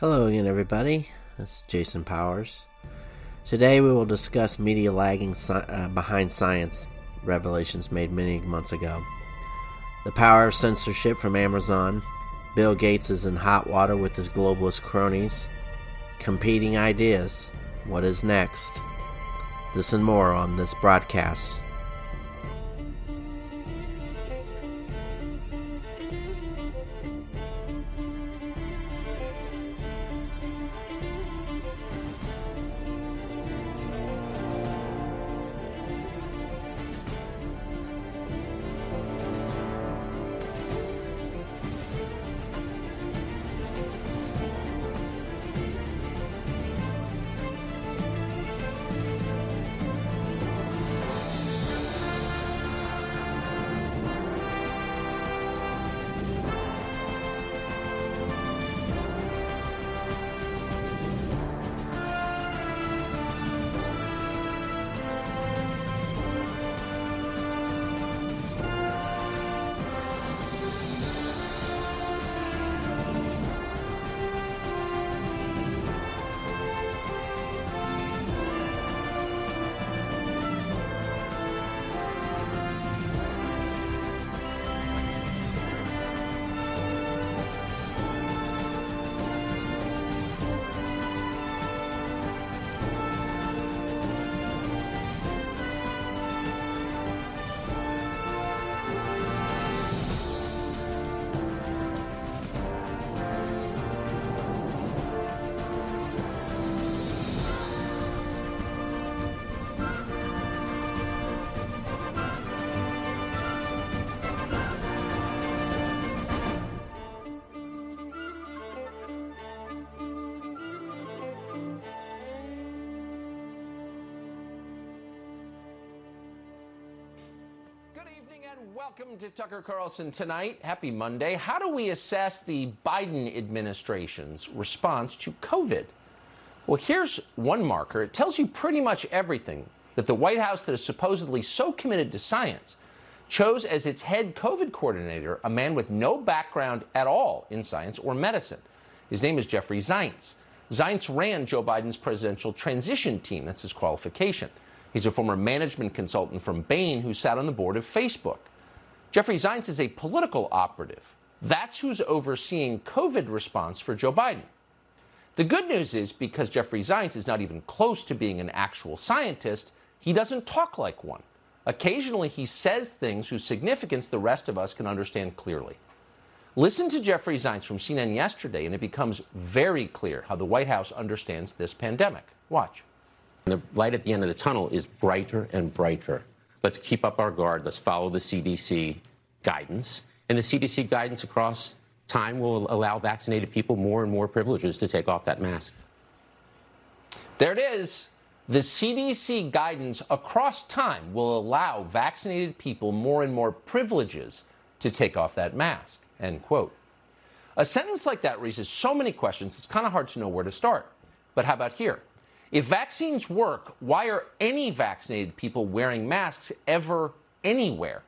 Hello again, everybody. It's Jason Powers. Today we will discuss media lagging sci- uh, behind science revelations made many months ago. The power of censorship from Amazon. Bill Gates is in hot water with his globalist cronies. Competing ideas. What is next? This and more on this broadcast. Welcome to Tucker Carlson tonight. Happy Monday. How do we assess the Biden administration's response to COVID? Well, here's one marker. It tells you pretty much everything that the White House, that is supposedly so committed to science, chose as its head COVID coordinator a man with no background at all in science or medicine. His name is Jeffrey Zients. Zients ran Joe Biden's presidential transition team. That's his qualification. He's a former management consultant from Bain who sat on the board of Facebook. Jeffrey Zients is a political operative. That's who's overseeing COVID response for Joe Biden. The good news is because Jeffrey Zients is not even close to being an actual scientist, he doesn't talk like one. Occasionally, he says things whose significance the rest of us can understand clearly. Listen to Jeffrey Zients from CNN yesterday, and it becomes very clear how the White House understands this pandemic. Watch. The light at the end of the tunnel is brighter and brighter. Let's keep up our guard. Let's follow the CDC guidance. And the CDC guidance across time will allow vaccinated people more and more privileges to take off that mask. There it is. The CDC guidance across time will allow vaccinated people more and more privileges to take off that mask. End quote. A sentence like that raises so many questions, it's kind of hard to know where to start. But how about here? If vaccines work, why are any vaccinated people wearing masks ever anywhere?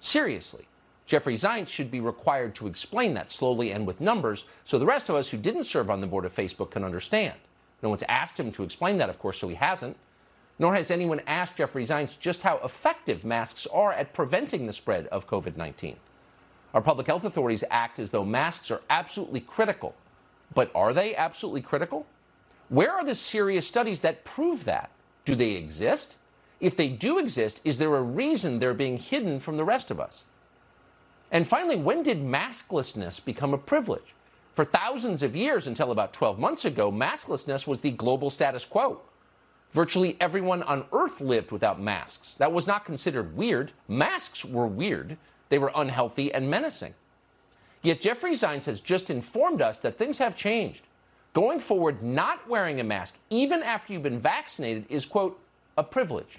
Seriously. Jeffrey Zients should be required to explain that slowly and with numbers so the rest of us who didn't serve on the board of Facebook can understand. No one's asked him to explain that, of course, so he hasn't. Nor has anyone asked Jeffrey Zients just how effective masks are at preventing the spread of COVID 19. Our public health authorities act as though masks are absolutely critical. But are they absolutely critical? Where are the serious studies that prove that? Do they exist? If they do exist, is there a reason they're being hidden from the rest of us? And finally, when did masklessness become a privilege? For thousands of years, until about 12 months ago, masklessness was the global status quo. Virtually everyone on Earth lived without masks. That was not considered weird. Masks were weird, they were unhealthy and menacing. Yet Jeffrey Zients has just informed us that things have changed. Going forward, not wearing a mask, even after you've been vaccinated, is, quote, a privilege.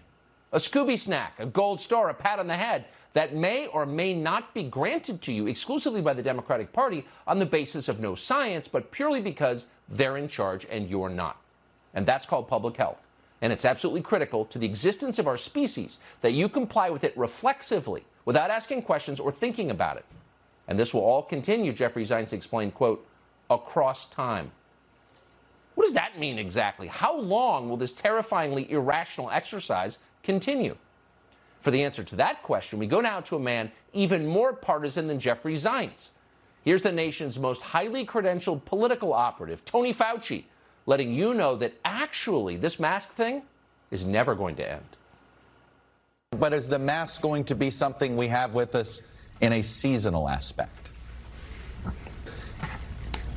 A Scooby snack, a gold star, a pat on the head that may or may not be granted to you exclusively by the Democratic Party on the basis of no science, but purely because they're in charge and you're not. And that's called public health. And it's absolutely critical to the existence of our species that you comply with it reflexively without asking questions or thinking about it. And this will all continue, Jeffrey Zients explained, quote, across time. What does that mean exactly? How long will this terrifyingly irrational exercise continue? For the answer to that question, we go now to a man even more partisan than Jeffrey Zients. Here's the nation's most highly credentialed political operative, Tony Fauci, letting you know that actually this mask thing is never going to end. But is the mask going to be something we have with us in a seasonal aspect?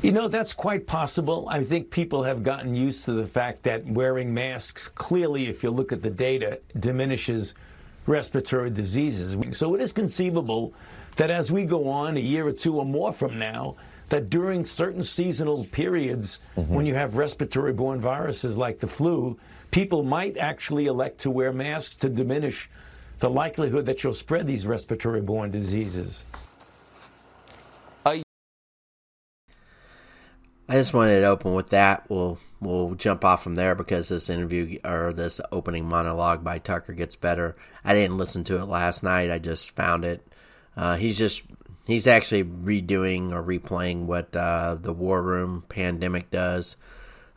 You know, that's quite possible. I think people have gotten used to the fact that wearing masks clearly, if you look at the data, diminishes respiratory diseases. So it is conceivable that as we go on a year or two or more from now, that during certain seasonal periods, mm-hmm. when you have respiratory borne viruses like the flu, people might actually elect to wear masks to diminish the likelihood that you'll spread these respiratory borne diseases. I just wanted to open with that. We'll we'll jump off from there because this interview or this opening monologue by Tucker gets better. I didn't listen to it last night. I just found it. Uh, he's just he's actually redoing or replaying what uh, the War Room pandemic does.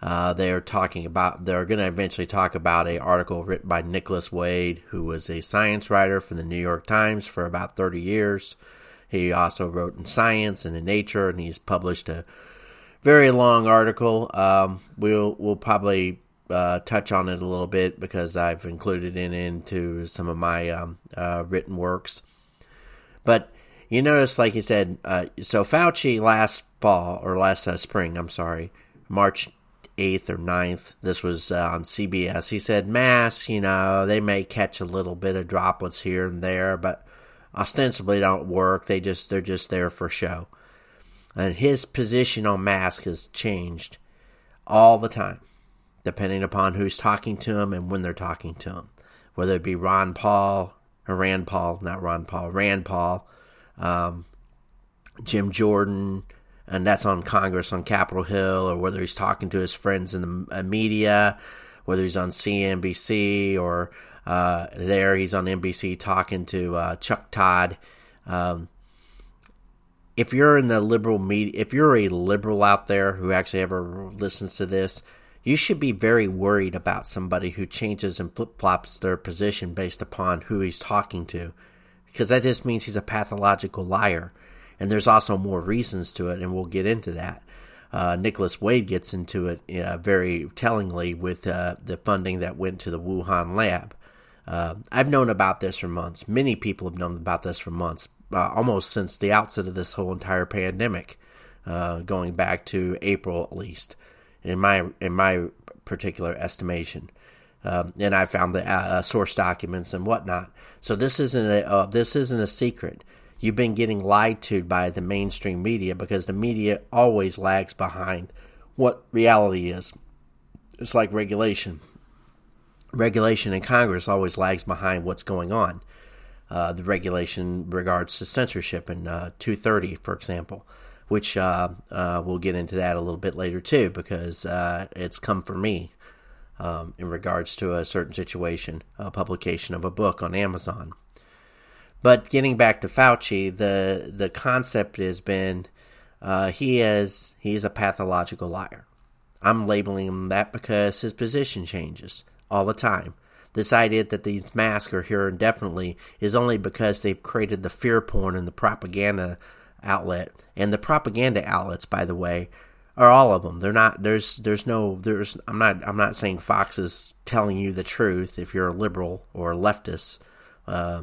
Uh, they're talking about they're going to eventually talk about a article written by Nicholas Wade, who was a science writer for the New York Times for about thirty years. He also wrote in Science and in Nature, and he's published a very long article. Um, we'll we'll probably uh, touch on it a little bit because I've included it into some of my um, uh, written works. But you notice, like you said, uh, so Fauci last fall or last uh, spring, I'm sorry, March 8th or 9th, this was uh, on CBS. He said masks, you know, they may catch a little bit of droplets here and there, but ostensibly don't work. They just they're just there for show and his position on mask has changed all the time, depending upon who's talking to him and when they're talking to him. Whether it be Ron Paul or Rand Paul, not Ron Paul, Rand Paul, um, Jim Jordan, and that's on Congress on Capitol Hill, or whether he's talking to his friends in the uh, media, whether he's on CNBC or uh, there he's on NBC talking to uh, Chuck Todd. Um, if you're in the liberal media, if you're a liberal out there who actually ever listens to this, you should be very worried about somebody who changes and flip flops their position based upon who he's talking to, because that just means he's a pathological liar. And there's also more reasons to it, and we'll get into that. Uh, Nicholas Wade gets into it uh, very tellingly with uh, the funding that went to the Wuhan lab. Uh, I've known about this for months. Many people have known about this for months, uh, almost since the outset of this whole entire pandemic, uh, going back to April at least, in my in my particular estimation. Um, and I found the uh, source documents and whatnot. So this isn't a uh, this isn't a secret. You've been getting lied to by the mainstream media because the media always lags behind what reality is. It's like regulation. Regulation in Congress always lags behind what's going on uh, the regulation regards to censorship in uh, 230, for example, which uh, uh, we'll get into that a little bit later too, because uh, it's come for me um, in regards to a certain situation, a publication of a book on Amazon. But getting back to Fauci, the the concept has been uh, he is he is a pathological liar. I'm labeling him that because his position changes all the time. This idea that these masks are here indefinitely is only because they've created the fear porn and the propaganda outlet. And the propaganda outlets, by the way, are all of them. They're not. There's. There's no. There's. I'm not. I'm not saying Fox is telling you the truth. If you're a liberal or a leftist, uh,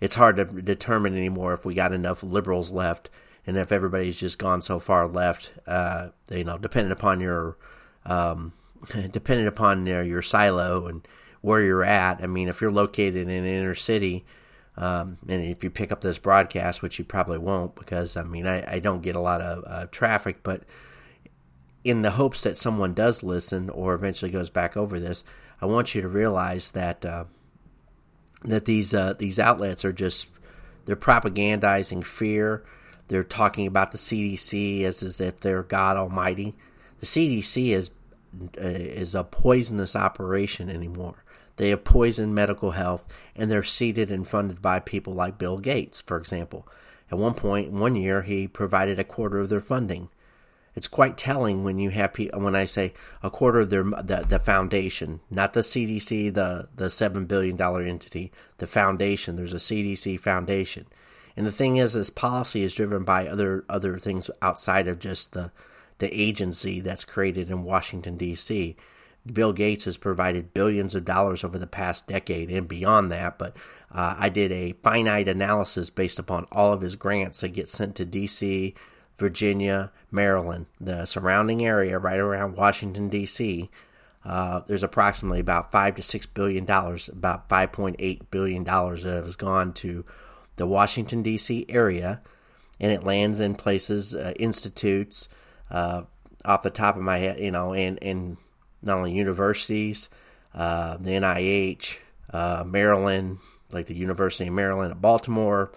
it's hard to determine anymore if we got enough liberals left, and if everybody's just gone so far left. Uh, you know, depending upon your, um, depending upon your, your silo and where you're at. I mean, if you're located in an inner city, um, and if you pick up this broadcast, which you probably won't, because I mean, I, I don't get a lot of uh, traffic, but in the hopes that someone does listen or eventually goes back over this, I want you to realize that uh, that these uh, these outlets are just they're propagandizing fear. They're talking about the CDC as, as if they're God Almighty. The CDC is uh, is a poisonous operation anymore. They have poisoned medical health, and they're seeded and funded by people like Bill Gates, for example. At one point, one year, he provided a quarter of their funding. it's quite telling when you have people, when I say a quarter of their the, the foundation, not the CDC, the the seven billion dollar entity, the foundation. There's a CDC foundation, and the thing is, this policy is driven by other other things outside of just the the agency that's created in Washington D.C. Bill Gates has provided billions of dollars over the past decade and beyond that, but uh, I did a finite analysis based upon all of his grants that get sent to D.C. Virginia, Maryland, the surrounding area right around Washington, D.C., uh, there's approximately about five to six billion dollars, about 5.8 billion dollars that has gone to the Washington D.C. area, and it lands in places, uh, institutes, uh, off the top of my head, you know, and and not only universities, uh, the NIH, uh, Maryland, like the University of Maryland at Baltimore,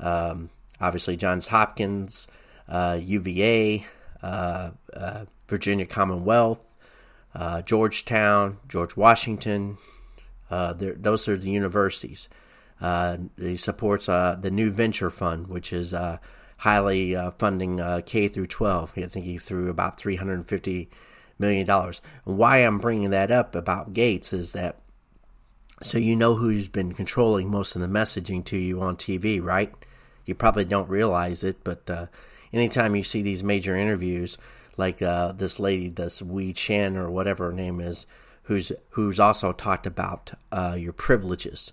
um, obviously Johns Hopkins, uh, UVA, uh, uh, Virginia Commonwealth, uh, Georgetown, George Washington. those are the universities. he supports the New Venture Fund, which is highly funding K through 12. I think he threw about 350 million dollars. Why I'm bringing that up about Gates is that so you know who's been controlling most of the messaging to you on TV, right? You probably don't realize it, but uh, anytime you see these major interviews, like uh, this lady, this Wee Chen or whatever her name is, who's who's also talked about uh, your privileges.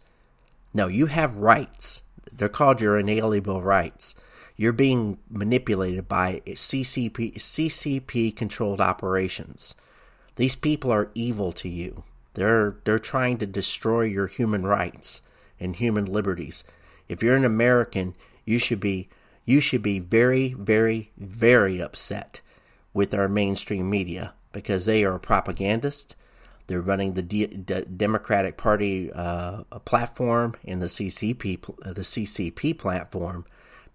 No, you have rights. They're called your inalienable rights. You're being manipulated by CCP CCP controlled operations. These people are evil to you. They're they're trying to destroy your human rights and human liberties. If you're an American, you should be you should be very, very, very upset with our mainstream media because they are propagandist. They're running the Democratic Party uh, platform and the CCP the CCP platform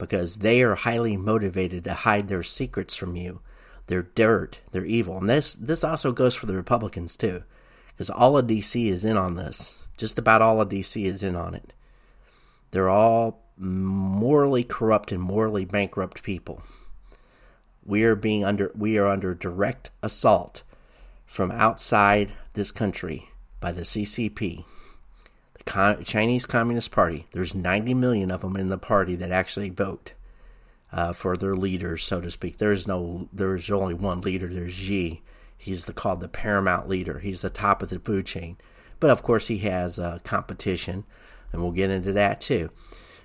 because they are highly motivated to hide their secrets from you. They're dirt. They're evil, and this this also goes for the Republicans too, because all of DC is in on this. Just about all of DC is in on it. They're all morally corrupt and morally bankrupt people. We are being under we are under direct assault from outside this country by the CCP, Chinese Communist Party. There's 90 million of them in the party that actually vote uh, for their leaders, so to speak. There is no there's only one leader. There's Xi. He's the, called the paramount leader. He's the top of the food chain. But of course, he has uh, competition, and we'll get into that too.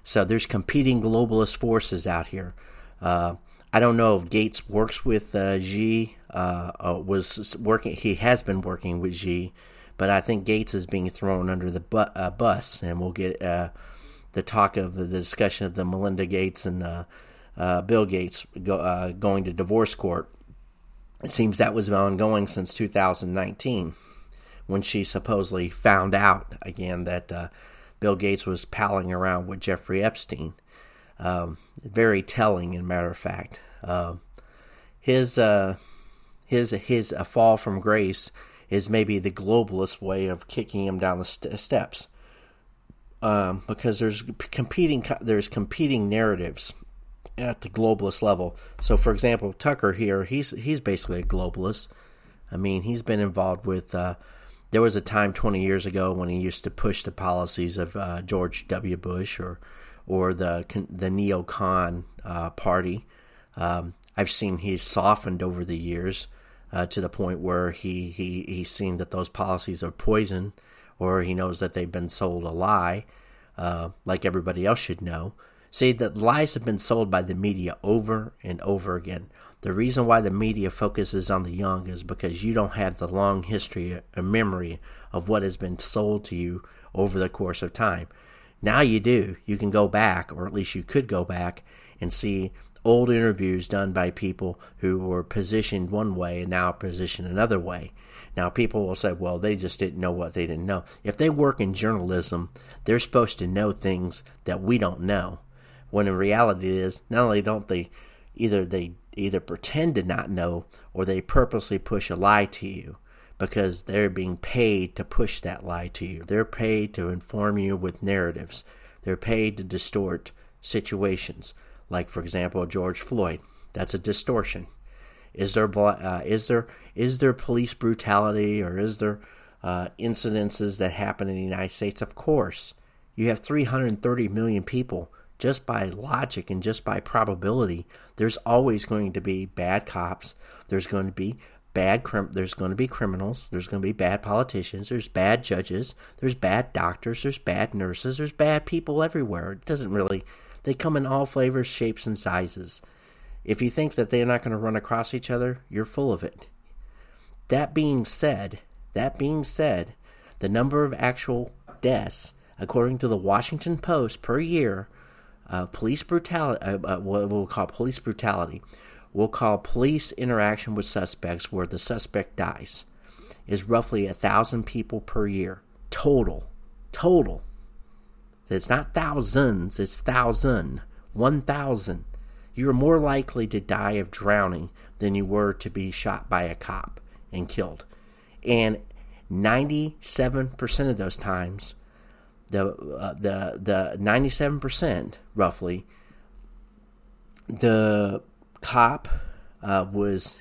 So there's competing globalist forces out here. Uh, I don't know if Gates works with uh, Xi, uh, uh, was working. He has been working with Xi, but I think Gates is being thrown under the bu- uh, bus, and we'll get uh, the talk of the discussion of the Melinda Gates and uh, Bill Gates go, going to divorce court. It seems that was ongoing since 2019, when she supposedly found out again that Bill Gates was palling around with Jeffrey Epstein. Um, very telling, in matter of fact. Uh, his uh, his his fall from grace is maybe the globalist way of kicking him down the st- steps, um, because there's competing there's competing narratives at the globalist level. So, for example, Tucker here, he's he's basically a globalist. I mean, he's been involved with uh, there was a time 20 years ago when he used to push the policies of uh, George W. Bush or or the the neocon uh, party. Um, I've seen he's softened over the years uh, to the point where he, he he's seen that those policies are poison, or he knows that they've been sold a lie, uh, like everybody else should know. See that lies have been sold by the media over and over again. The reason why the media focuses on the young is because you don't have the long history or memory of what has been sold to you over the course of time. Now you do. You can go back, or at least you could go back and see old interviews done by people who were positioned one way and now positioned another way. Now, people will say, well, they just didn't know what they didn't know. If they work in journalism, they're supposed to know things that we don't know. When in reality, it is not only don't they either they either pretend to not know or they purposely push a lie to you because they're being paid to push that lie to you. They're paid to inform you with narratives. They're paid to distort situations. Like, for example, George Floyd. That's a distortion. Is there uh, is there is there police brutality or is there uh, incidences that happen in the United States? Of course, you have 330 million people. Just by logic and just by probability, there's always going to be bad cops. There's going to be bad crim- there's going to be criminals there's going to be bad politicians there's bad judges there's bad doctors there's bad nurses there's bad people everywhere it doesn't really they come in all flavors shapes and sizes. If you think that they're not going to run across each other you're full of it. That being said that being said the number of actual deaths according to the washington post per year uh, police brutality uh, uh, what we'll call police brutality we'll call police interaction with suspects where the suspect dies is roughly a thousand people per year total total it's not thousands it's thousand one thousand you're more likely to die of drowning than you were to be shot by a cop and killed and 97% of those times the uh, the the 97% roughly the cop uh, was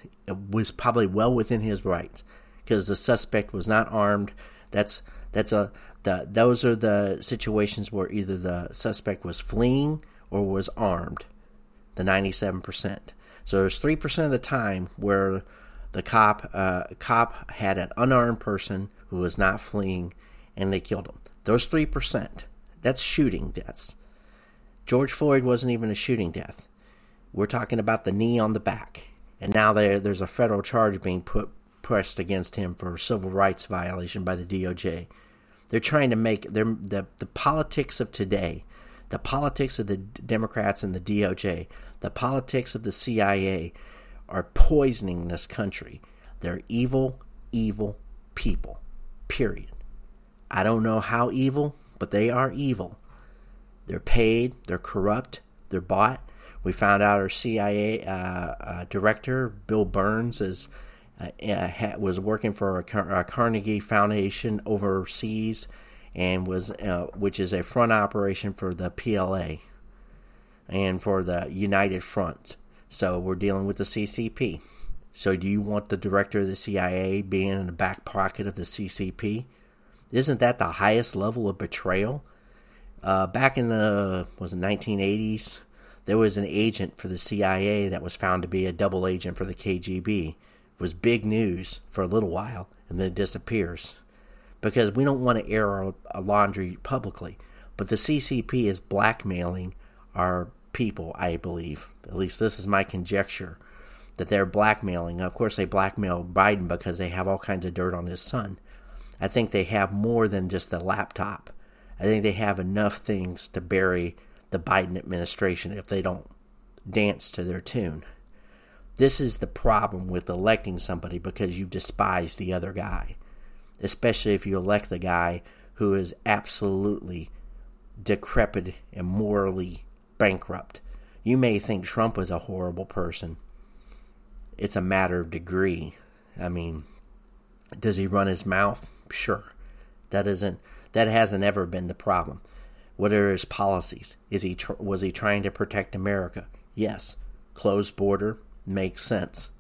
was probably well within his rights because the suspect was not armed. That's that's a the those are the situations where either the suspect was fleeing or was armed. The ninety seven percent. So there's three percent of the time where the cop uh, cop had an unarmed person who was not fleeing and they killed him. Those three percent. That's shooting deaths. George Floyd wasn't even a shooting death. We're talking about the knee on the back. And now there, there's a federal charge being put pressed against him for civil rights violation by the DOJ. They're trying to make the the politics of today, the politics of the Democrats and the DOJ, the politics of the CIA are poisoning this country. They're evil, evil people. Period. I don't know how evil, but they are evil. They're paid, they're corrupt, they're bought, we found out our CIA uh, uh, director, Bill Burns, is uh was working for a, a, Carnegie Foundation overseas, and was uh, which is a front operation for the PLA and for the United Front. So we're dealing with the CCP. So do you want the director of the CIA being in the back pocket of the CCP? Isn't that the highest level of betrayal? Uh, back in the was it 1980s, there was an agent for the CIA that was found to be a double agent for the KGB. Was big news for a little while, and then it disappears because we don't want to air our, our laundry publicly. But the CCP is blackmailing our people, I believe. At least this is my conjecture that they're blackmailing. Of course, they blackmail Biden because they have all kinds of dirt on his son. I think they have more than just the laptop. I think they have enough things to bury the Biden administration if they don't dance to their tune. This is the problem with electing somebody because you despise the other guy, especially if you elect the guy who is absolutely decrepit and morally bankrupt. You may think Trump is a horrible person. It's a matter of degree. I mean, does he run his mouth? Sure. That isn't that hasn't ever been the problem. What are his policies? Is he was he trying to protect America? Yes. Closed border makes sense.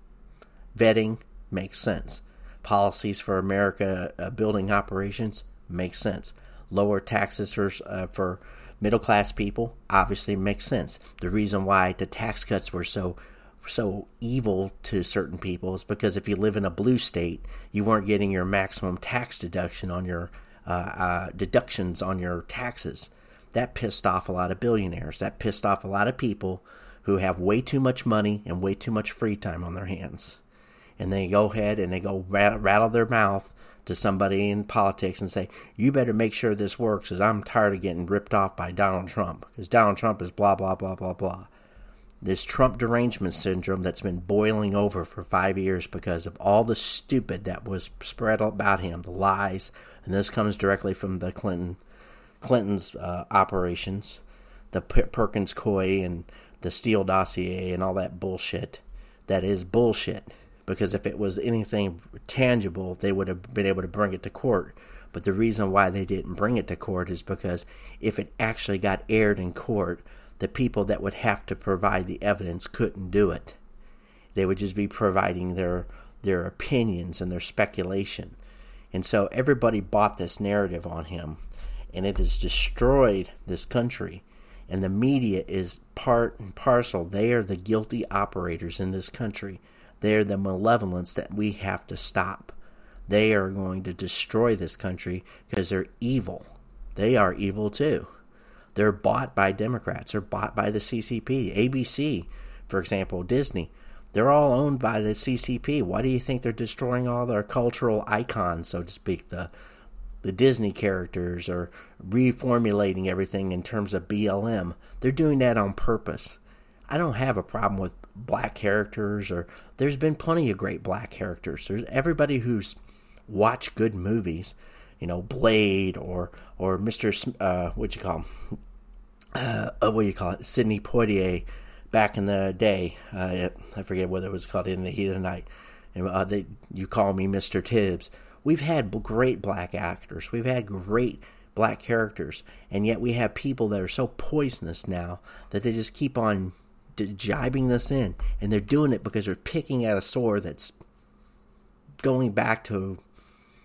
Vetting makes sense. Policies for America uh, building operations makes sense. Lower taxes for uh, for middle class people obviously makes sense. The reason why the tax cuts were so so evil to certain people is because if you live in a blue state, you weren't getting your maximum tax deduction on your uh, uh, deductions on your taxes that pissed off a lot of billionaires. That pissed off a lot of people who have way too much money and way too much free time on their hands. And they go ahead and they go rattle their mouth to somebody in politics and say, You better make sure this works because I'm tired of getting ripped off by Donald Trump because Donald Trump is blah, blah, blah, blah, blah. This Trump derangement syndrome that's been boiling over for five years because of all the stupid that was spread about him, the lies, and this comes directly from the Clinton Clinton's uh, operations, the Perkins Coie and the Steele dossier and all that bullshit. That is bullshit. Because if it was anything tangible, they would have been able to bring it to court. But the reason why they didn't bring it to court is because if it actually got aired in court, the people that would have to provide the evidence couldn't do it. They would just be providing their their opinions and their speculation. And so everybody bought this narrative on him, and it has destroyed this country. And the media is part and parcel. They are the guilty operators in this country. They are the malevolence that we have to stop. They are going to destroy this country because they're evil. They are evil too. They're bought by Democrats. They're bought by the CCP. ABC, for example, Disney. They're all owned by the CCP. Why do you think they're destroying all their cultural icons, so to speak, the the Disney characters, or reformulating everything in terms of BLM? They're doing that on purpose. I don't have a problem with black characters, or there's been plenty of great black characters. There's everybody who's watched good movies, you know, Blade or or Mister uh, what you call him, uh, what do you call it, Sidney Poitier back in the day. Uh, I forget whether it was called in the heat of the night. Uh, they, you call me Mister Tibbs. We've had great black actors. We've had great black characters, and yet we have people that are so poisonous now that they just keep on jibing this in, and they're doing it because they're picking at a sore that's going back to,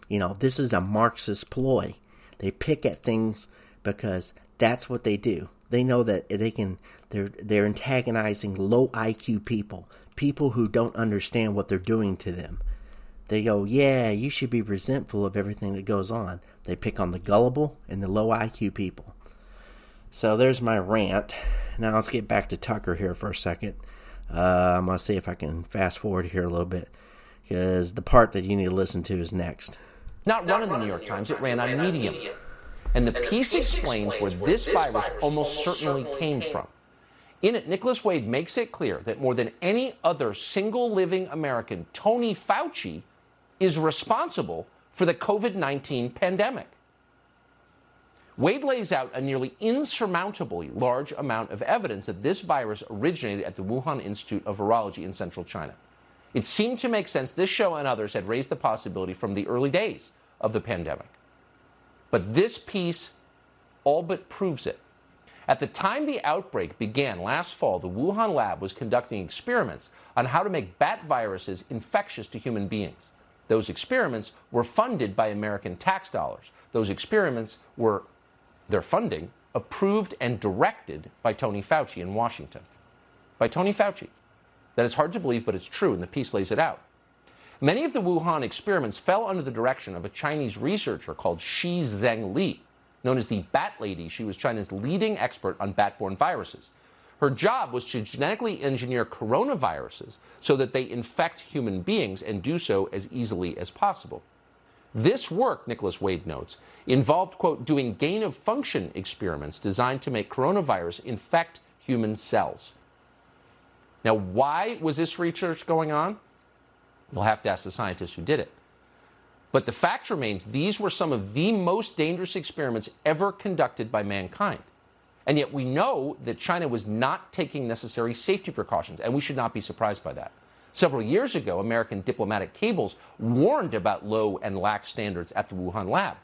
you know, this is a Marxist ploy. They pick at things because that's what they do. They know that they can they're they're antagonizing low IQ people, people who don't understand what they're doing to them. They go, "Yeah, you should be resentful of everything that goes on." They pick on the gullible and the low IQ people. So there's my rant. Now let's get back to Tucker here for a second. Uh, I'm gonna see if I can fast forward here a little bit because the part that you need to listen to is next. Not run in the New York Times; it ran on Medium. And the piece explains where this virus almost certainly came from. In it, Nicholas Wade makes it clear that more than any other single living American, Tony Fauci is responsible for the COVID 19 pandemic. Wade lays out a nearly insurmountably large amount of evidence that this virus originated at the Wuhan Institute of Virology in central China. It seemed to make sense this show and others had raised the possibility from the early days of the pandemic. But this piece all but proves it. At the time the outbreak began last fall, the Wuhan lab was conducting experiments on how to make bat viruses infectious to human beings. Those experiments were funded by American tax dollars. Those experiments were, their funding, approved and directed by Tony Fauci in Washington. By Tony Fauci. That is hard to believe, but it's true, and the piece lays it out. Many of the Wuhan experiments fell under the direction of a Chinese researcher called Shi Zhengli, known as the Bat Lady. She was China's leading expert on bat borne viruses. Her job was to genetically engineer coronaviruses so that they infect human beings and do so as easily as possible. This work, Nicholas Wade notes, involved, quote, doing gain of function experiments designed to make coronavirus infect human cells. Now, why was this research going on? You'll have to ask the scientists who did it. But the fact remains these were some of the most dangerous experiments ever conducted by mankind. And yet we know that China was not taking necessary safety precautions, and we should not be surprised by that. Several years ago, American diplomatic cables warned about low and lax standards at the Wuhan lab.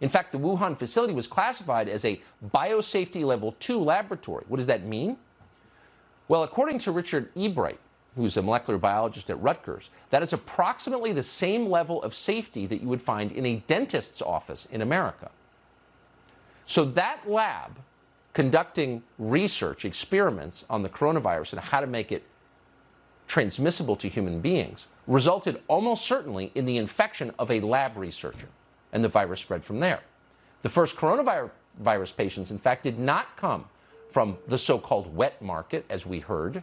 In fact, the Wuhan facility was classified as a biosafety level 2 laboratory. What does that mean? Well, according to Richard Ebright, who's a molecular biologist at Rutgers, that is approximately the same level of safety that you would find in a dentist's office in America. So that lab conducting research, experiments on the coronavirus and how to make it transmissible to human beings resulted almost certainly in the infection of a lab researcher, and the virus spread from there. The first coronavirus patients, in fact, did not come from the so called wet market, as we heard,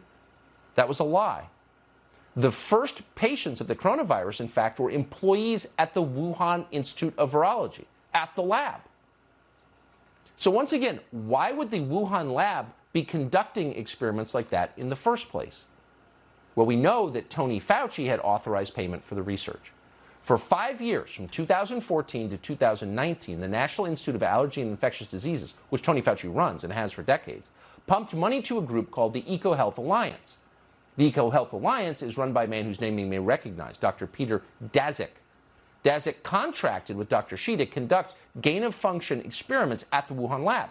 that was a lie. The first patients of the coronavirus, in fact, were employees at the Wuhan Institute of Virology, at the lab. So, once again, why would the Wuhan lab be conducting experiments like that in the first place? Well, we know that Tony Fauci had authorized payment for the research. For five years, from 2014 to 2019, the National Institute of Allergy and Infectious Diseases, which Tony Fauci runs and has for decades, pumped money to a group called the EcoHealth Alliance. The EcoHealth Alliance is run by a man whose name you may recognize, Dr. Peter Daszak. Daszak contracted with Dr. Shi to conduct gain of function experiments at the Wuhan lab.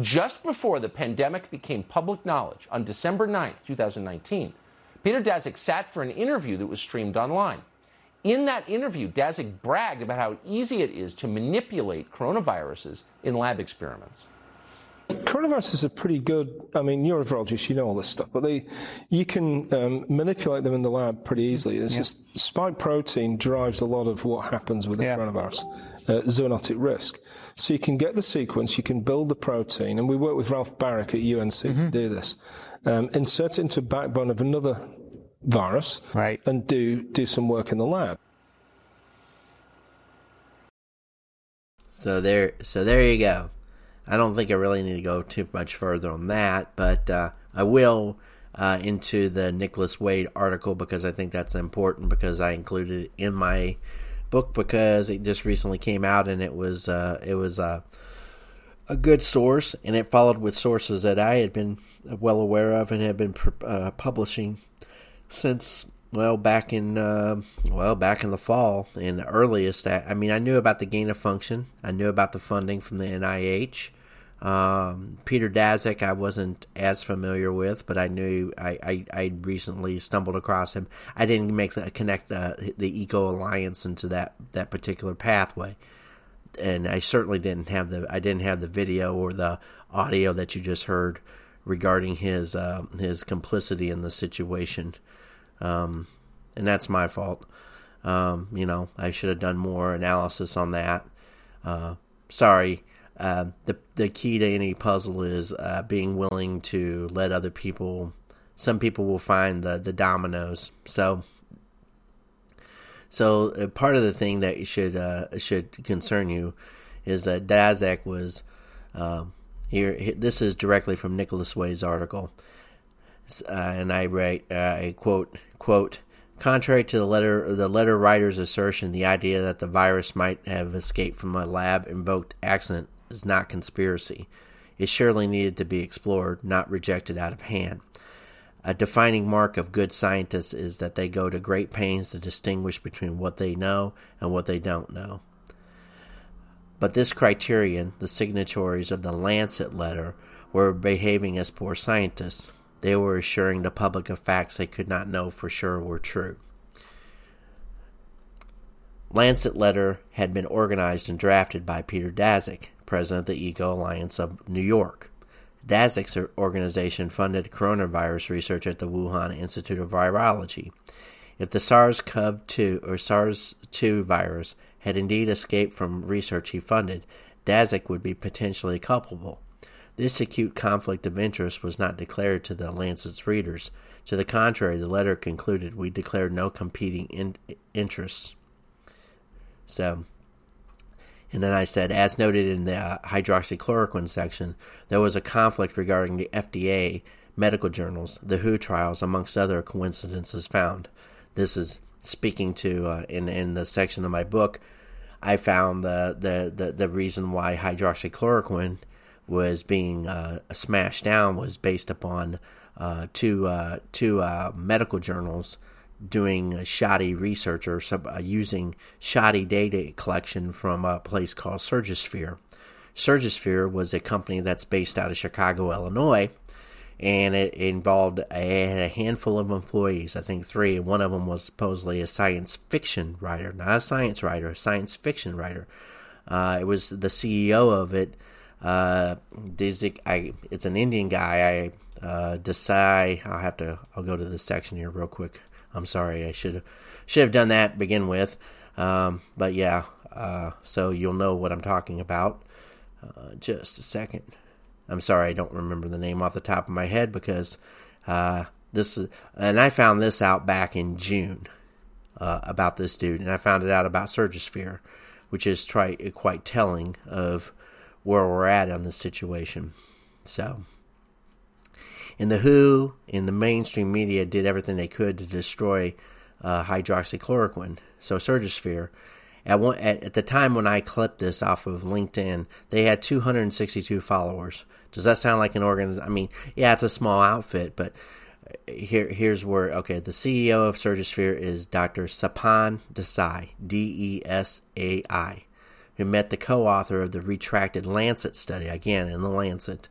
Just before the pandemic became public knowledge on December 9, 2019, Peter Daszak sat for an interview that was streamed online. In that interview, Daszak bragged about how easy it is to manipulate coronaviruses in lab experiments. Coronaviruses are pretty good. I mean, you're a virologist, you know all this stuff, but they, you can um, manipulate them in the lab pretty easily. It's yeah. just spike protein drives a lot of what happens with the yeah. coronavirus, uh, zoonotic risk. So you can get the sequence, you can build the protein, and we work with Ralph Baric at UNC mm-hmm. to do this. Um, insert it into a backbone of another virus, right. and do do some work in the lab. So there, so there you go. I don't think I really need to go too much further on that, but uh, I will uh, into the Nicholas Wade article because I think that's important because I included it in my book because it just recently came out and it was uh, it was uh, a good source and it followed with sources that I had been well aware of and had been uh, publishing since well back in uh, well back in the fall in the earliest that I mean I knew about the gain of function. I knew about the funding from the NIH um, Peter Daszak I wasn't as familiar with but I knew I, I, I recently stumbled across him. I didn't make the connect the the Eco Alliance into that that particular pathway. And I certainly didn't have the I didn't have the video or the audio that you just heard regarding his uh, his complicity in the situation um, and that's my fault. Um, you know, I should have done more analysis on that. Uh, sorry. Uh, the the key to any puzzle is uh, being willing to let other people. Some people will find the the dominoes. So, so uh, part of the thing that should uh, should concern you is that Daszak was uh, here. This is directly from Nicholas Wade's article. Uh, and I write, uh, I quote, quote, contrary to the letter, the letter writer's assertion, the idea that the virus might have escaped from a lab invoked accident is not conspiracy. It surely needed to be explored, not rejected out of hand. A defining mark of good scientists is that they go to great pains to distinguish between what they know and what they don't know. But this criterion, the signatories of the Lancet letter, were behaving as poor scientists. They were assuring the public of facts they could not know for sure were true. Lancet letter had been organized and drafted by Peter Daszak, president of the Eco Alliance of New York. Daszak's organization funded coronavirus research at the Wuhan Institute of Virology. If the SARS-CoV-2 or SARS-2 virus had indeed escaped from research he funded, Daszak would be potentially culpable. This acute conflict of interest was not declared to the Lancet's readers. To the contrary, the letter concluded, We declared no competing in- interests. So, and then I said, as noted in the hydroxychloroquine section, there was a conflict regarding the FDA medical journals, the WHO trials, amongst other coincidences found. This is speaking to uh, in in the section of my book. I found the the the, the reason why hydroxychloroquine was being uh, smashed down was based upon uh, two uh, two uh, medical journals doing shoddy research or sub, uh, using shoddy data collection from a place called Surgisphere. Surgisphere was a company that's based out of Chicago, Illinois, and it involved a, a handful of employees, I think three. One of them was supposedly a science fiction writer, not a science writer, a science fiction writer. Uh, it was the CEO of it uh, I, it's an Indian guy. I uh, Desai. I'll have to. I'll go to this section here real quick. I'm sorry. I should should have done that begin with. Um, but yeah. Uh, so you'll know what I'm talking about. Uh, just a second. I'm sorry. I don't remember the name off the top of my head because uh, this is, and I found this out back in June uh, about this dude, and I found it out about Surgisphere, which is try, quite telling of where we're at on this situation. So, in the WHO, in the mainstream media, did everything they could to destroy uh, hydroxychloroquine. So, Surgisphere, at one at, at the time when I clipped this off of LinkedIn, they had 262 followers. Does that sound like an organization? I mean, yeah, it's a small outfit, but here here's where okay, the CEO of Surgisphere is Dr. Sapan Desai, D E S A I who met the co author of the retracted Lancet study, again in the Lancet,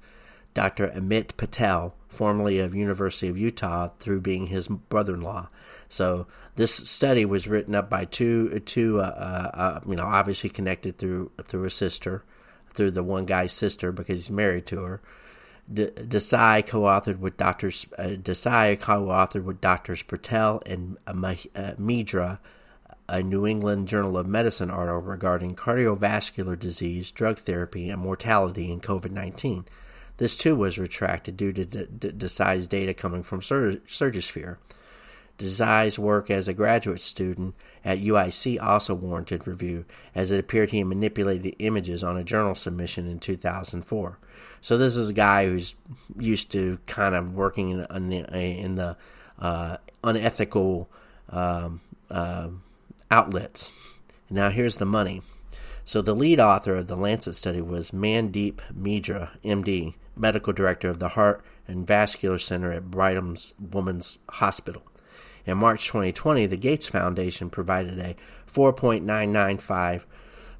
Dr. Amit Patel, formerly of University of Utah, through being his brother-in-law. So this study was written up by two, two, uh, uh, uh, you know, obviously connected through through a sister, through the one guy's sister because he's married to her. D- Desai co-authored with doctors. Uh, Desai co-authored with doctors Patel and Mehra a New England Journal of Medicine article regarding cardiovascular disease, drug therapy, and mortality in COVID 19. This too was retracted due to Desai's data coming from Sur- Surgisphere. Desai's work as a graduate student at UIC also warranted review, as it appeared he manipulated the images on a journal submission in 2004. So this is a guy who's used to kind of working in, the, in the uh, unethical um, uh, outlets. Now, here's the money. So, the lead author of the Lancet study was Mandeep Mehra, MD, medical director of the Heart and Vascular Center at Brigham's Women's Hospital. In March 2020, the Gates Foundation provided a $4.995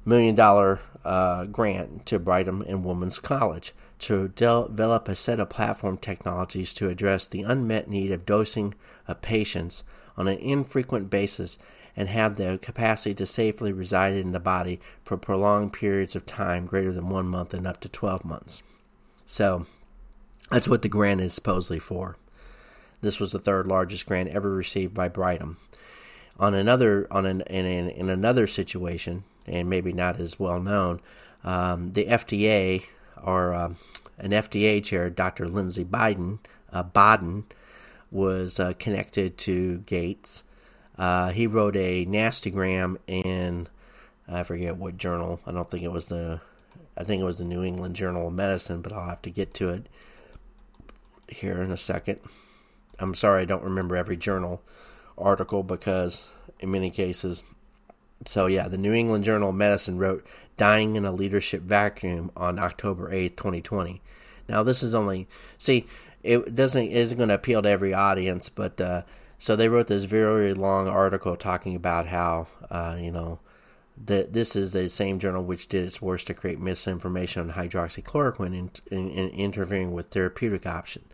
million uh, grant to Brigham and Women's College to develop a set of platform technologies to address the unmet need of dosing of patients on an infrequent basis and have the capacity to safely reside in the body for prolonged periods of time greater than one month and up to 12 months. So that's what the grant is supposedly for. This was the third largest grant ever received by Brigham. On another, on an, in, in, another situation, and maybe not as well known, um, the FDA or uh, an FDA chair, Dr. Lindsey Biden, uh, Baden, was uh, connected to Gates uh, he wrote a nastygram in I forget what journal. I don't think it was the I think it was the New England Journal of Medicine, but I'll have to get to it here in a second. I'm sorry I don't remember every journal article because in many cases so yeah, the New England Journal of Medicine wrote dying in a leadership vacuum on October 8th, 2020. Now this is only see it doesn't isn't going to appeal to every audience, but uh, so they wrote this very long article talking about how, uh, you know, that this is the same journal which did its worst to create misinformation on hydroxychloroquine in, in, in interfering with therapeutic option.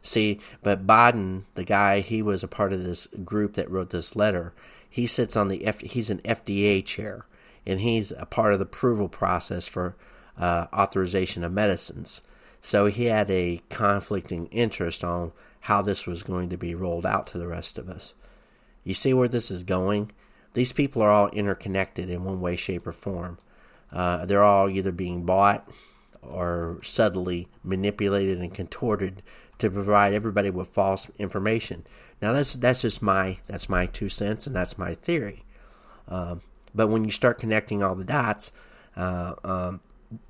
See, but Baden, the guy, he was a part of this group that wrote this letter. He sits on the F, he's an FDA chair, and he's a part of the approval process for uh, authorization of medicines. So he had a conflicting interest on how this was going to be rolled out to the rest of us. You see where this is going? These people are all interconnected in one way, shape, or form. Uh, they're all either being bought or subtly manipulated and contorted to provide everybody with false information. Now that's that's just my that's my two cents and that's my theory. Um, but when you start connecting all the dots, uh, um,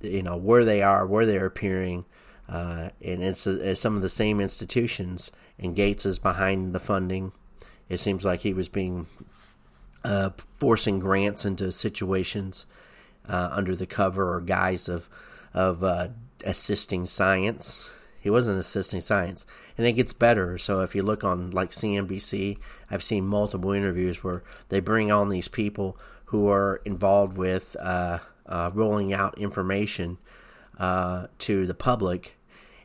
you know where they are, where they're appearing, uh, and it's, it's, some of the same institutions. And Gates is behind the funding. It seems like he was being uh, forcing grants into situations uh, under the cover or guise of of uh, assisting science. He wasn't assisting science, and it gets better. So if you look on like CNBC, I've seen multiple interviews where they bring on these people who are involved with uh, uh, rolling out information to the public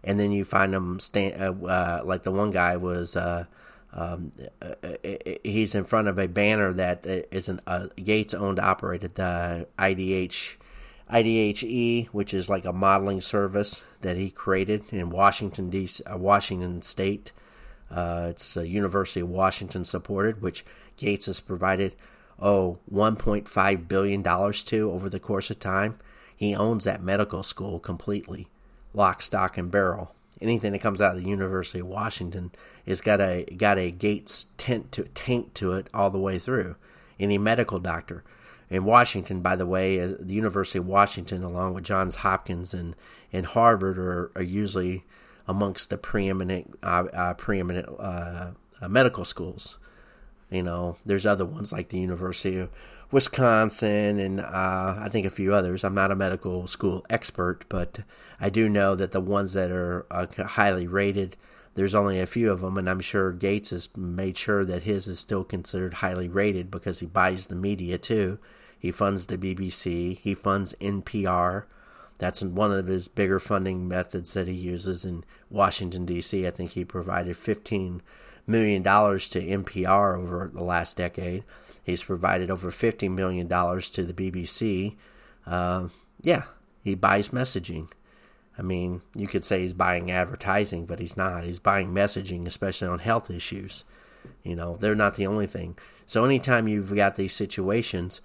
and then you find them stand uh, uh, like the one guy was. Uh, um, uh, uh, he's in front of a banner that is an uh, Gates owned operated the IDH IDHE, which is like a modeling service that he created in Washington D.C. Washington State. it's a University of Washington supported, which Gates has provided oh 1.5 billion dollars to over the course of time. He owns that medical school completely lock, stock, and barrel. Anything that comes out of the University of Washington has got a got a Gates tent to taint to it all the way through. Any medical doctor in Washington, by the way, the University of Washington, along with Johns Hopkins and and Harvard, are, are usually amongst the preeminent uh, uh, preeminent uh medical schools. You know, there's other ones like the University of Wisconsin and uh, I think a few others. I'm not a medical school expert, but I do know that the ones that are uh, highly rated, there's only a few of them, and I'm sure Gates has made sure that his is still considered highly rated because he buys the media too. He funds the BBC, he funds NPR. That's one of his bigger funding methods that he uses in Washington, D.C. I think he provided $15 million to NPR over the last decade. He's provided over $50 million to the BBC. Uh, yeah, he buys messaging. I mean, you could say he's buying advertising, but he's not. He's buying messaging, especially on health issues. You know, they're not the only thing. So anytime you've got these situations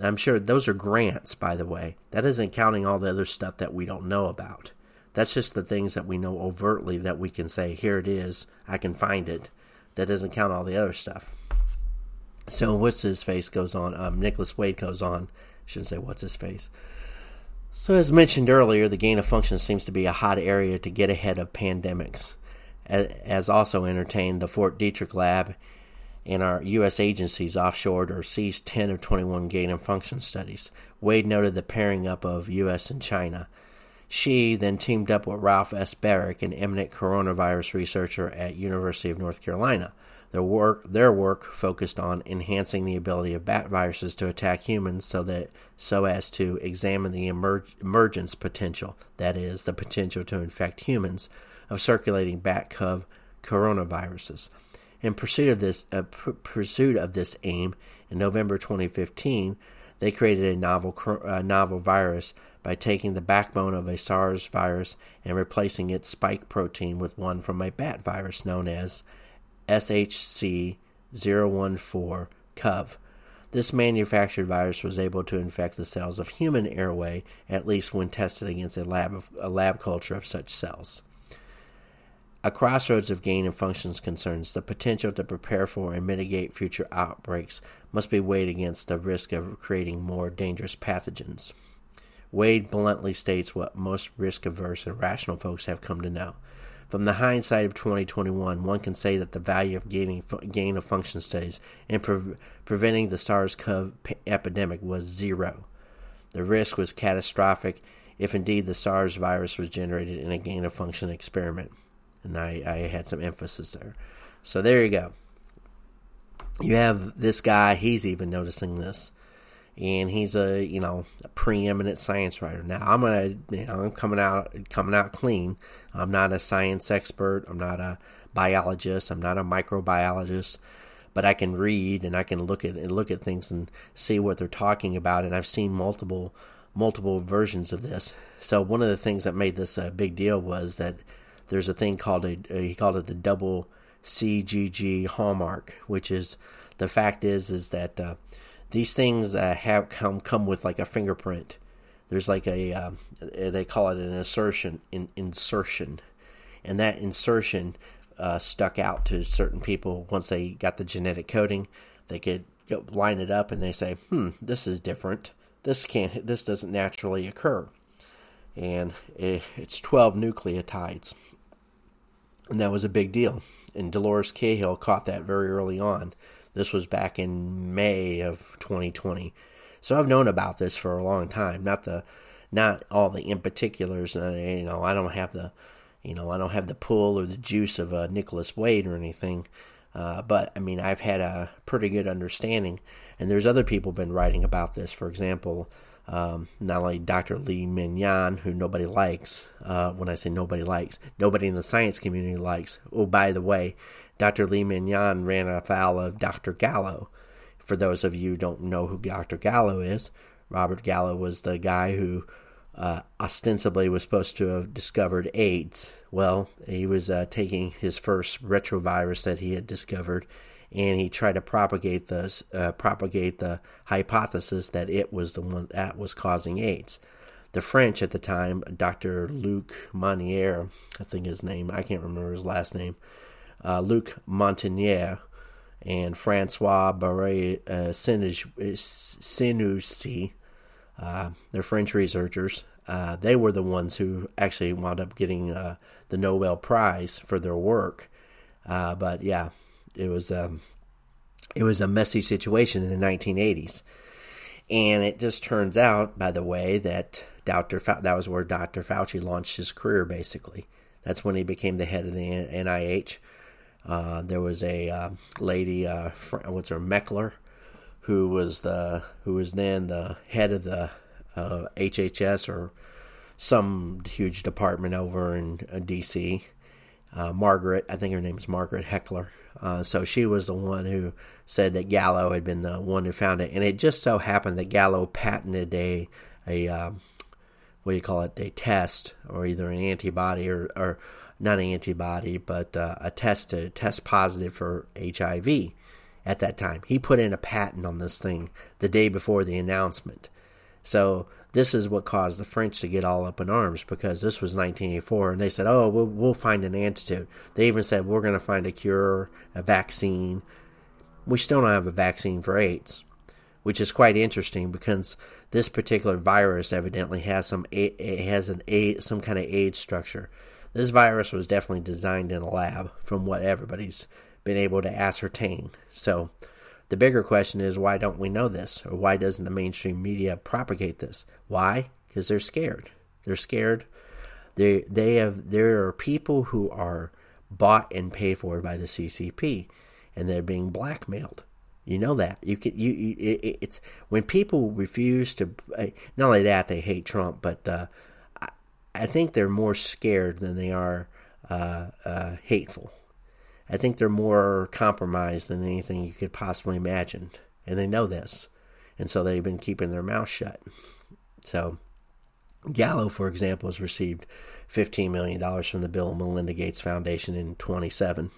I'm sure those are grants, by the way. That isn't counting all the other stuff that we don't know about. That's just the things that we know overtly that we can say, here it is, I can find it. That doesn't count all the other stuff. So what's his face goes on. Um, Nicholas Wade goes on. I shouldn't say what's his face. So as mentioned earlier, the gain of function seems to be a hot area to get ahead of pandemics. As also entertained the Fort Detrick lab and our U.S. agencies offshored or ceased 10 of 21 gain and function studies. Wade noted the pairing up of U.S. and China. Shi then teamed up with Ralph S. Baric, an eminent coronavirus researcher at University of North Carolina. Their work, their work focused on enhancing the ability of bat viruses to attack humans so that so as to examine the emergence potential, that is, the potential to infect humans, of circulating bat cov coronaviruses. In pursuit of this uh, pursuit of this aim, in November 2015, they created a novel uh, novel virus by taking the backbone of a SARS virus and replacing its spike protein with one from a bat virus known as SHC014-CoV. This manufactured virus was able to infect the cells of human airway, at least when tested against a lab of, a lab culture of such cells. A crossroads of gain and functions concerns the potential to prepare for and mitigate future outbreaks must be weighed against the risk of creating more dangerous pathogens. Wade bluntly states what most risk averse and rational folks have come to know. From the hindsight of 2021, one can say that the value of gaining, gain of function studies in pre- preventing the SARS CoV epidemic was zero. The risk was catastrophic if indeed the SARS virus was generated in a gain of function experiment and I, I had some emphasis there. So there you go. You have this guy, he's even noticing this. And he's a you know a preeminent science writer. Now I'm gonna you know I'm coming out coming out clean. I'm not a science expert. I'm not a biologist. I'm not a microbiologist but I can read and I can look at and look at things and see what they're talking about. And I've seen multiple multiple versions of this. So one of the things that made this a big deal was that there's a thing called a, he called it the double CGG hallmark, which is the fact is is that uh, these things uh, have come come with like a fingerprint. There's like a uh, they call it an insertion in, insertion, and that insertion uh, stuck out to certain people once they got the genetic coding. They could go, line it up and they say, "Hmm, this is different. This can't. This doesn't naturally occur." And it, it's 12 nucleotides and that was a big deal. And Dolores Cahill caught that very early on. This was back in May of 2020. So I've known about this for a long time. Not the, not all the in particulars. Uh, you know, I don't have the, you know, I don't have the pull or the juice of uh, Nicholas Wade or anything. Uh, but I mean, I've had a pretty good understanding, and there's other people been writing about this. For example, um, not only Dr. Li Meng who nobody likes, uh, when I say nobody likes, nobody in the science community likes. Oh, by the way, Dr. Li Meng ran afoul of Dr. Gallo. For those of you who don't know who Dr. Gallo is, Robert Gallo was the guy who uh, ostensibly was supposed to have discovered AIDS. Well, he was uh, taking his first retrovirus that he had discovered and he tried to propagate the uh, propagate the hypothesis that it was the one that was causing AIDS. The French at the time, Dr. Luc Monnier, I think his name, I can't remember his last name, uh, Luc Montagnier, and Francois Barre uh, Sinoussi, uh, they're French researchers. Uh, they were the ones who actually wound up getting uh, the Nobel Prize for their work. Uh, but yeah, it was um, it was a messy situation in the 1980s, and it just turns out, by the way, that Dr. That was where Dr. Fauci launched his career. Basically, that's when he became the head of the NIH. Uh, there was a uh, lady, uh, what's her Meckler, who was the who was then the head of the HHS uh, or some huge department over in uh, D.C. Uh, Margaret, I think her name is Margaret Heckler. So she was the one who said that Gallo had been the one who found it, and it just so happened that Gallo patented a a um, what do you call it? A test or either an antibody or, or not an antibody, but uh, a test to test positive for HIV at that time. He put in a patent on this thing the day before the announcement. So this is what caused the French to get all up in arms because this was 1984, and they said, "Oh, we'll, we'll find an antidote." They even said, "We're going to find a cure, a vaccine." We still don't have a vaccine for AIDS, which is quite interesting because this particular virus evidently has some it has an a some kind of AIDS structure. This virus was definitely designed in a lab, from what everybody's been able to ascertain. So, the bigger question is why don't we know this? Or why doesn't the mainstream media propagate this? Why? Because they're scared. They're scared. They they have there are people who are bought and paid for by the CCP and they're being blackmailed. You know that. You can you, you it, it's when people refuse to uh, not only that they hate Trump, but uh, I, think they're more scared than they are uh, uh hateful. I think they're more compromised than anything you could possibly imagine. And they know this. And so they've been keeping their mouth shut. So, Gallo, for example, has received $15 million from the Bill and Melinda Gates Foundation in 2007.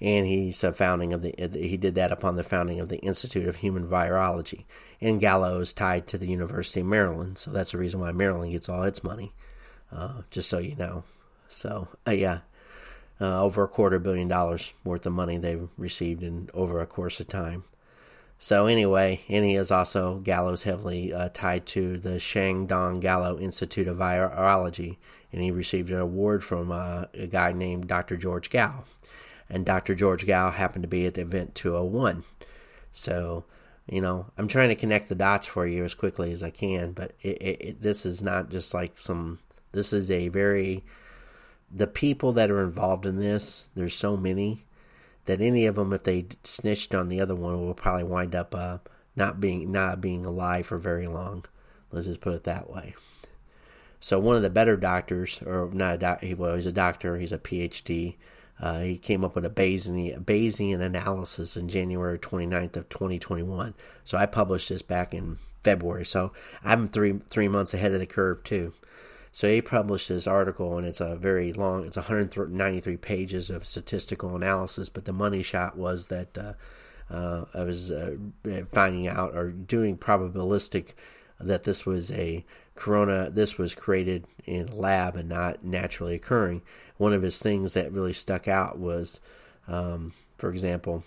And he's a founding of the, he did that upon the founding of the Institute of Human Virology. And Gallo is tied to the University of Maryland. So that's the reason why Maryland gets all its money, uh, just so you know. So, uh, yeah uh, over a quarter billion dollars worth of money they've received in over a course of time. So anyway, and he is also Gallo's heavily uh, tied to the Shandong Gallo Institute of Virology, and he received an award from uh, a guy named Dr. George Gao, and Dr. George Gao happened to be at the event 201. So, you know, I'm trying to connect the dots for you as quickly as I can, but it, it, it, this is not just like some. This is a very the people that are involved in this, there's so many that any of them, if they snitched on the other one, will probably wind up uh, not being not being alive for very long. Let's just put it that way. So one of the better doctors, or not a doc, well, he's a doctor. He's a PhD. Uh, he came up with a Bayesian, Bayesian analysis in January 29th of 2021. So I published this back in February. So I'm three three months ahead of the curve too. So he published this article, and it's a very long. It's 193 pages of statistical analysis. But the money shot was that uh, uh, I was uh, finding out or doing probabilistic that this was a corona. This was created in a lab and not naturally occurring. One of his things that really stuck out was, um, for example,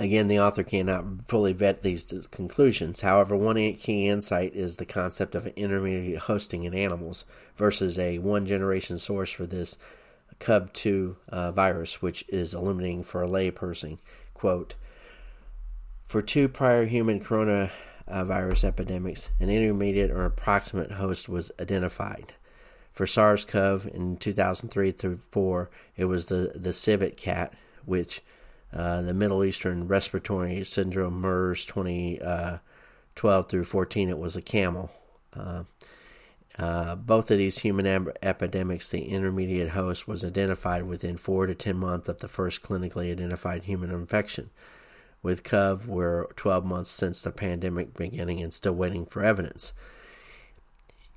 Again, the author cannot fully vet these conclusions. However, one key insight is the concept of intermediate hosting in animals versus a one generation source for this CoV2 uh, virus, which is illuminating for a layperson. Quote For two prior human coronavirus epidemics, an intermediate or approximate host was identified. For SARS CoV in 2003 through 4, it was the, the civet cat, which uh, the Middle Eastern Respiratory Syndrome MERS 2012 uh, through 14, it was a camel. Uh, uh, both of these human ep- epidemics, the intermediate host was identified within four to 10 months of the first clinically identified human infection. With CoV, we're 12 months since the pandemic beginning and still waiting for evidence.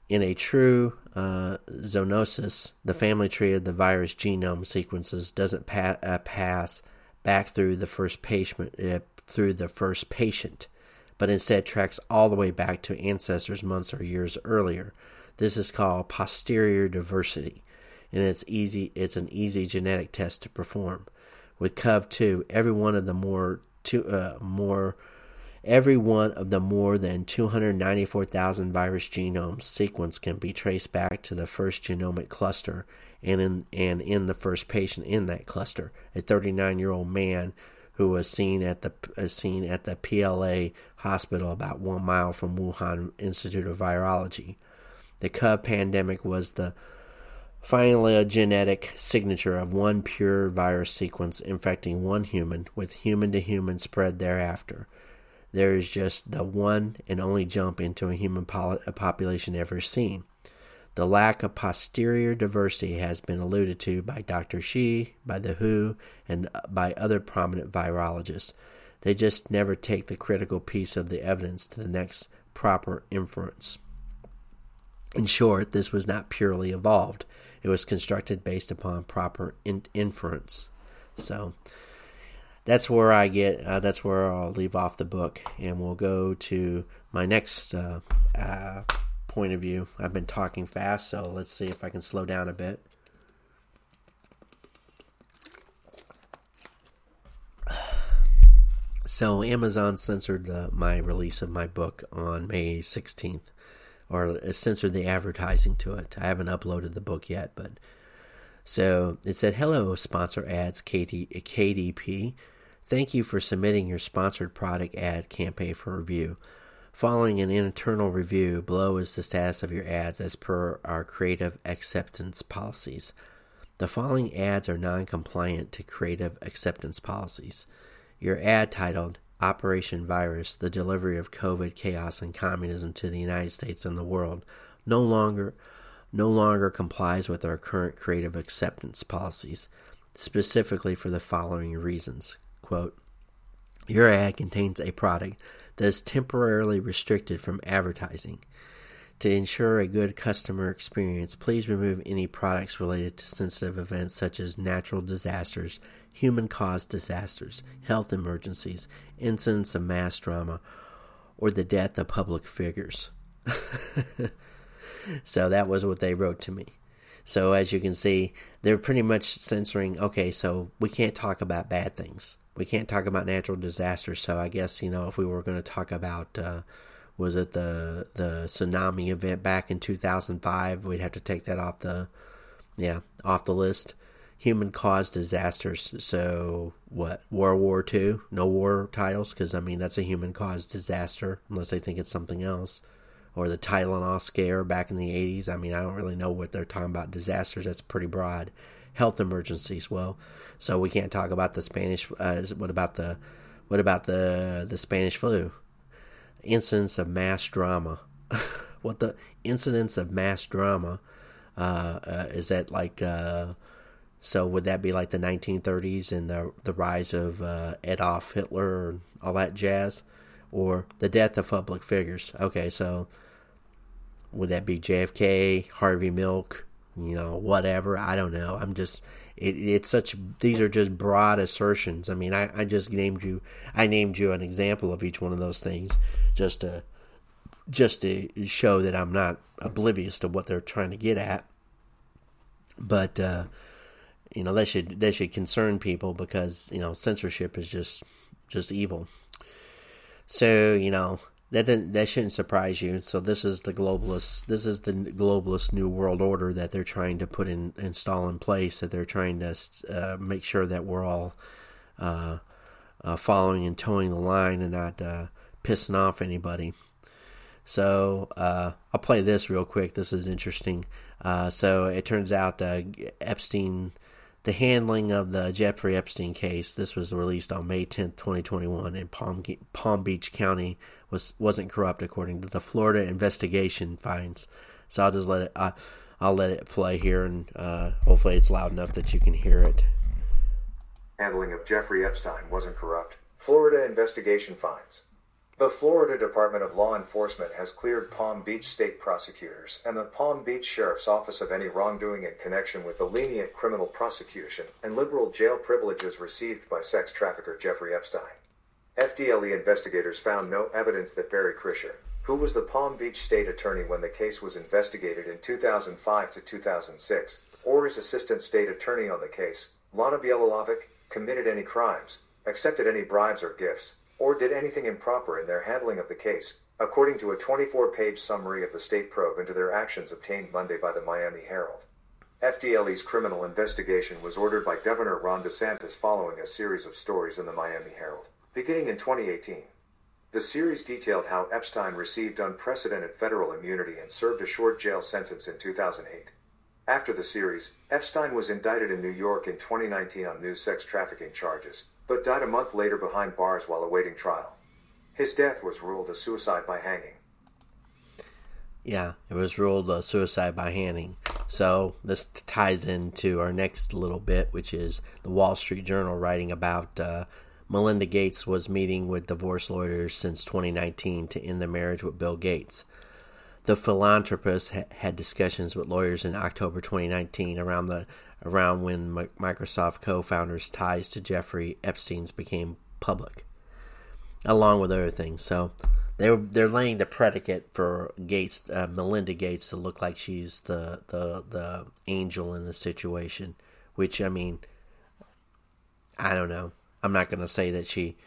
In a true uh, zoonosis, the family tree of the virus genome sequences doesn't pa- uh, pass back through the first patient uh, through the first patient, but instead tracks all the way back to ancestors months or years earlier. This is called posterior diversity, and it's easy. It's an easy genetic test to perform. With CoV2, every one of the more two uh, more every one of the more than 294,000 virus genomes sequence can be traced back to the first genomic cluster and in and in the first patient in that cluster, a 39 year old man who was seen at the uh, seen at the PLA hospital about one mile from Wuhan Institute of Virology. The CoV pandemic was the phylogenetic signature of one pure virus sequence infecting one human, with human to human spread thereafter. there is just the one and only jump into a human population ever seen. The lack of posterior diversity has been alluded to by Dr. Shi, by the WHO, and uh, by other prominent virologists. They just never take the critical piece of the evidence to the next proper inference. In short, this was not purely evolved. It was constructed based upon proper in- inference. So that's where I get. Uh, that's where I'll leave off the book, and we'll go to my next uh, uh, point of view. I've been talking fast, so let's see if I can slow down a bit. So Amazon censored the, my release of my book on May 16th, or uh, censored the advertising to it. I haven't uploaded the book yet, but so it said, "Hello, sponsor ads, KD, KDP. Thank you for submitting your sponsored product ad campaign for review. Following an internal review, below is the status of your ads as per our creative acceptance policies. The following ads are non compliant to creative acceptance policies. Your ad titled Operation Virus The Delivery of COVID Chaos and Communism to the United States and the World no longer no longer complies with our current creative acceptance policies, specifically for the following reasons. Quote, your ad contains a product that is temporarily restricted from advertising. To ensure a good customer experience, please remove any products related to sensitive events such as natural disasters, human caused disasters, health emergencies, incidents of mass drama, or the death of public figures. so that was what they wrote to me. So as you can see, they're pretty much censoring okay, so we can't talk about bad things we can't talk about natural disasters. So I guess you know if we were going to talk about uh, was it the the tsunami event back in 2005, we'd have to take that off the yeah off the list. Human caused disasters. So what? World War II? No war titles because I mean that's a human caused disaster unless they think it's something else. Or the Tylenol scare back in the 80s. I mean, I don't really know what they're talking about. Disasters, that's pretty broad health emergencies. Well, so we can't talk about the Spanish. Uh, what about the what about the the Spanish flu? Incidents of mass drama. what the incidents of mass drama? Uh, uh, is that like? Uh, so would that be like the 1930s and the the rise of uh, Adolf Hitler and all that jazz, or the death of public figures? Okay, so would that be JFK, Harvey Milk, you know, whatever. I don't know. I'm just, it, it's such, these are just broad assertions. I mean, I, I just named you, I named you an example of each one of those things just to, just to show that I'm not oblivious to what they're trying to get at. But, uh, you know, they should, they should concern people because, you know, censorship is just, just evil. So, you know, that didn't, that shouldn't surprise you. So this is the globalist this is the globalist new world order that they're trying to put in install in place. That they're trying to uh, make sure that we're all uh, uh, following and toeing the line and not uh, pissing off anybody. So uh, I'll play this real quick. This is interesting. Uh, so it turns out Epstein the handling of the Jeffrey Epstein case. This was released on May 10th, 2021 in Palm, Palm Beach County was wasn't corrupt according to the Florida investigation finds. So I'll just let it uh, I'll let it play here and uh, hopefully it's loud enough that you can hear it. Handling of Jeffrey Epstein wasn't corrupt. Florida investigation finds. The Florida Department of Law Enforcement has cleared Palm Beach state prosecutors and the Palm Beach Sheriff's Office of any wrongdoing in connection with the lenient criminal prosecution and liberal jail privileges received by sex trafficker Jeffrey Epstein. FDLE investigators found no evidence that Barry Krischer, who was the Palm Beach state attorney when the case was investigated in 2005 to 2006, or his assistant state attorney on the case, Lana Bielovic, committed any crimes, accepted any bribes or gifts, or did anything improper in their handling of the case, according to a 24 page summary of the state probe into their actions obtained Monday by the Miami Herald. FDLE's criminal investigation was ordered by Governor Ron DeSantis following a series of stories in the Miami Herald, beginning in 2018. The series detailed how Epstein received unprecedented federal immunity and served a short jail sentence in 2008. After the series, Epstein was indicted in New York in 2019 on new sex trafficking charges, but died a month later behind bars while awaiting trial. His death was ruled a suicide by hanging. Yeah, it was ruled a suicide by hanging. So this ties into our next little bit, which is the Wall Street Journal writing about uh, Melinda Gates was meeting with divorce lawyers since 2019 to end the marriage with Bill Gates. The philanthropist ha- had discussions with lawyers in October 2019 around the around when M- Microsoft co-founders' ties to Jeffrey Epstein's became public, along with other things. So they're they're laying the predicate for Gates, uh, Melinda Gates, to look like she's the the the angel in the situation. Which I mean, I don't know. I'm not going to say that she.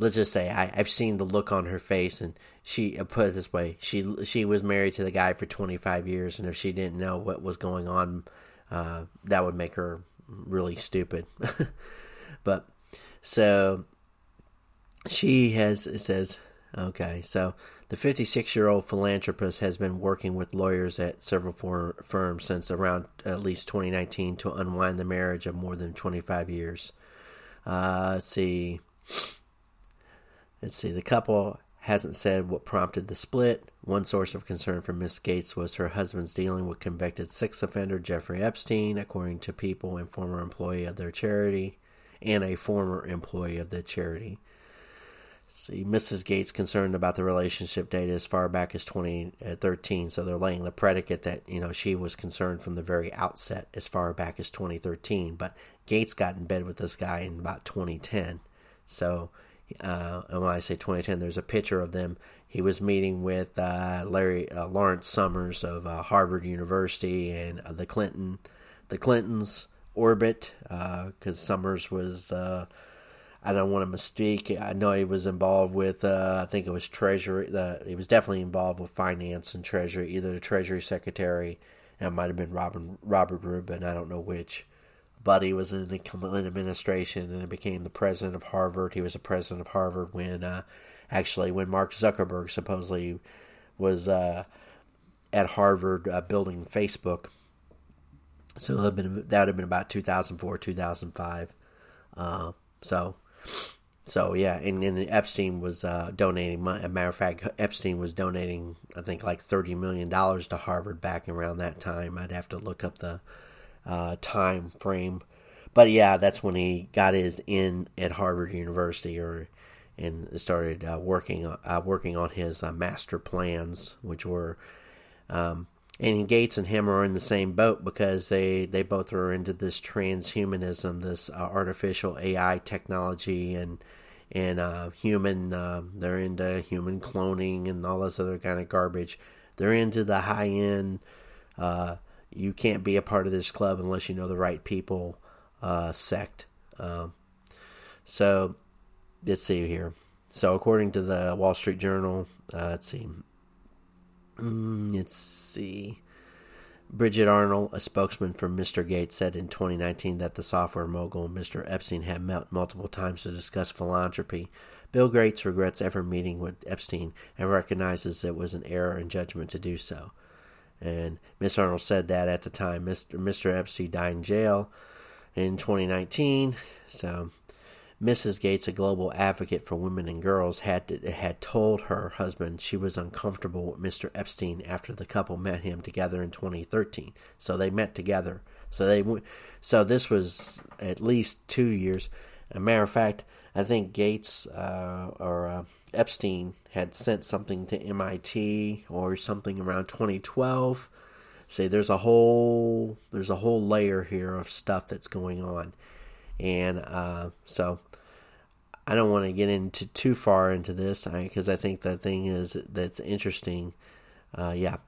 Let's just say I, I've seen the look on her face, and she uh, put it this way: she she was married to the guy for 25 years, and if she didn't know what was going on, uh, that would make her really stupid. but so she has it says okay so the 56 year old philanthropist has been working with lawyers at several for, firms since around at least 2019 to unwind the marriage of more than 25 years uh, let's see let's see the couple hasn't said what prompted the split. One source of concern for Miss Gates was her husband's dealing with convicted sex offender Jeffrey Epstein, according to people and former employee of their charity, and a former employee of the charity. See, Mrs. Gates concerned about the relationship data as far back as 2013, so they're laying the predicate that you know she was concerned from the very outset, as far back as 2013. But Gates got in bed with this guy in about 2010, so uh, and when I say 2010, there's a picture of them. He was meeting with uh, Larry uh, Lawrence Summers of uh, Harvard University and uh, the Clinton, the Clintons orbit, because uh, Summers was. I don't want to mistake. I know he was involved with. I think it was Treasury. The, he was definitely involved with finance and Treasury, either the Treasury Secretary, and it might have been Robert Robert Rubin. I don't know which buddy was in the Clinton administration and became the president of Harvard. He was the president of Harvard when, uh, actually, when Mark Zuckerberg supposedly was uh, at Harvard uh, building Facebook. So been, that would have been about 2004, 2005. Uh, so, so yeah, and, and Epstein was uh, donating. Money. A matter of fact, Epstein was donating, I think, like thirty million dollars to Harvard back around that time. I'd have to look up the uh, time frame. But yeah, that's when he got his in at Harvard University, or and started uh, working uh, working on his uh, master plans, which were. Um, and Gates and him are in the same boat because they, they both are into this transhumanism, this uh, artificial AI technology, and and uh, human. Uh, they're into human cloning and all this other kind of garbage. They're into the high end you can't be a part of this club unless you know the right people uh, sect. Um, so let's see here. So according to the Wall Street Journal, uh, let's see. Mm, let's see. Bridget Arnold, a spokesman for Mr. Gates, said in 2019 that the software mogul Mr. Epstein had met multiple times to discuss philanthropy. Bill Gates regrets ever meeting with Epstein and recognizes it was an error in judgment to do so. And Miss Arnold said that at the time. Mr. Mr. Epstein died in jail in 2019. So, Mrs. Gates, a global advocate for women and girls, had to, had told her husband she was uncomfortable with Mr. Epstein after the couple met him together in 2013. So they met together. So they so this was at least two years. a matter of fact, I think Gates uh, or uh, Epstein had sent something to MIT or something around 2012. Say there's a whole there's a whole layer here of stuff that's going on, and uh, so I don't want to get into too far into this because I, I, think the thing is that's interesting. Uh, yeah,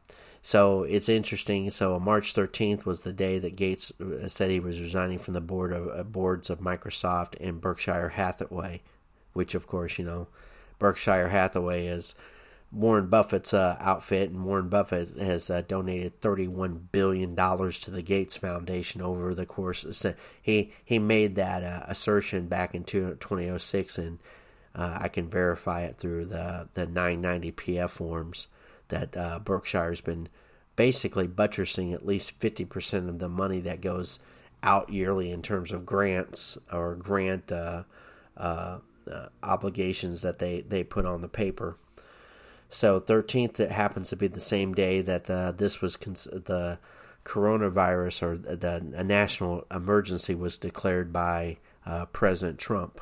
so it's interesting. So March 13th was the day that Gates uh, said he was resigning from the board of uh, boards of Microsoft and Berkshire Hathaway, which of course you know Berkshire Hathaway is Warren Buffett's uh, outfit, and Warren Buffett has uh, donated thirty-one billion dollars to the Gates Foundation over the course. Of, he he made that uh, assertion back in 2006, and uh, I can verify it through the the 990 PF forms that uh, Berkshire's been basically buttressing at least fifty percent of the money that goes out yearly in terms of grants or grant uh, obligations that they, they put on the paper. So 13th, it happens to be the same day that the, this was cons- the coronavirus or the a national emergency was declared by uh, President Trump.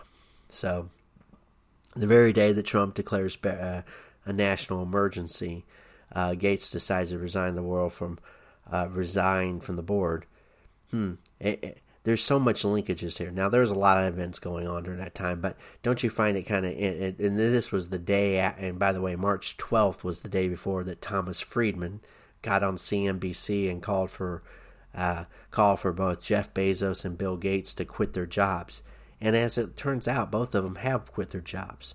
So the very day that Trump declares uh, a national emergency, uh, Gates decides to resign the world from uh, resign from the board. Hmm. It, it, there's so much linkages here. Now there's a lot of events going on during that time, but don't you find it kind of? And this was the day. And by the way, March 12th was the day before that Thomas Friedman got on CNBC and called for uh, called for both Jeff Bezos and Bill Gates to quit their jobs. And as it turns out, both of them have quit their jobs.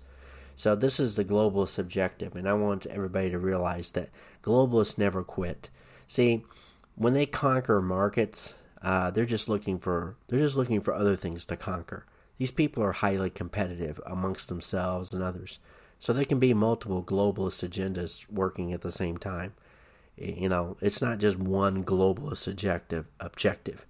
So this is the globalist objective, and I want everybody to realize that globalists never quit. See, when they conquer markets, uh, they're just looking for they're just looking for other things to conquer. These people are highly competitive amongst themselves and others, so there can be multiple globalist agendas working at the same time. You know, it's not just one globalist objective. Objective.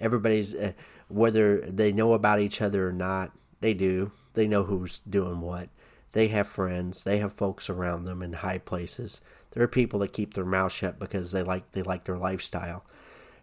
Everybody's uh, whether they know about each other or not, they do. They know who's doing what. They have friends. They have folks around them in high places. There are people that keep their mouth shut because they like they like their lifestyle.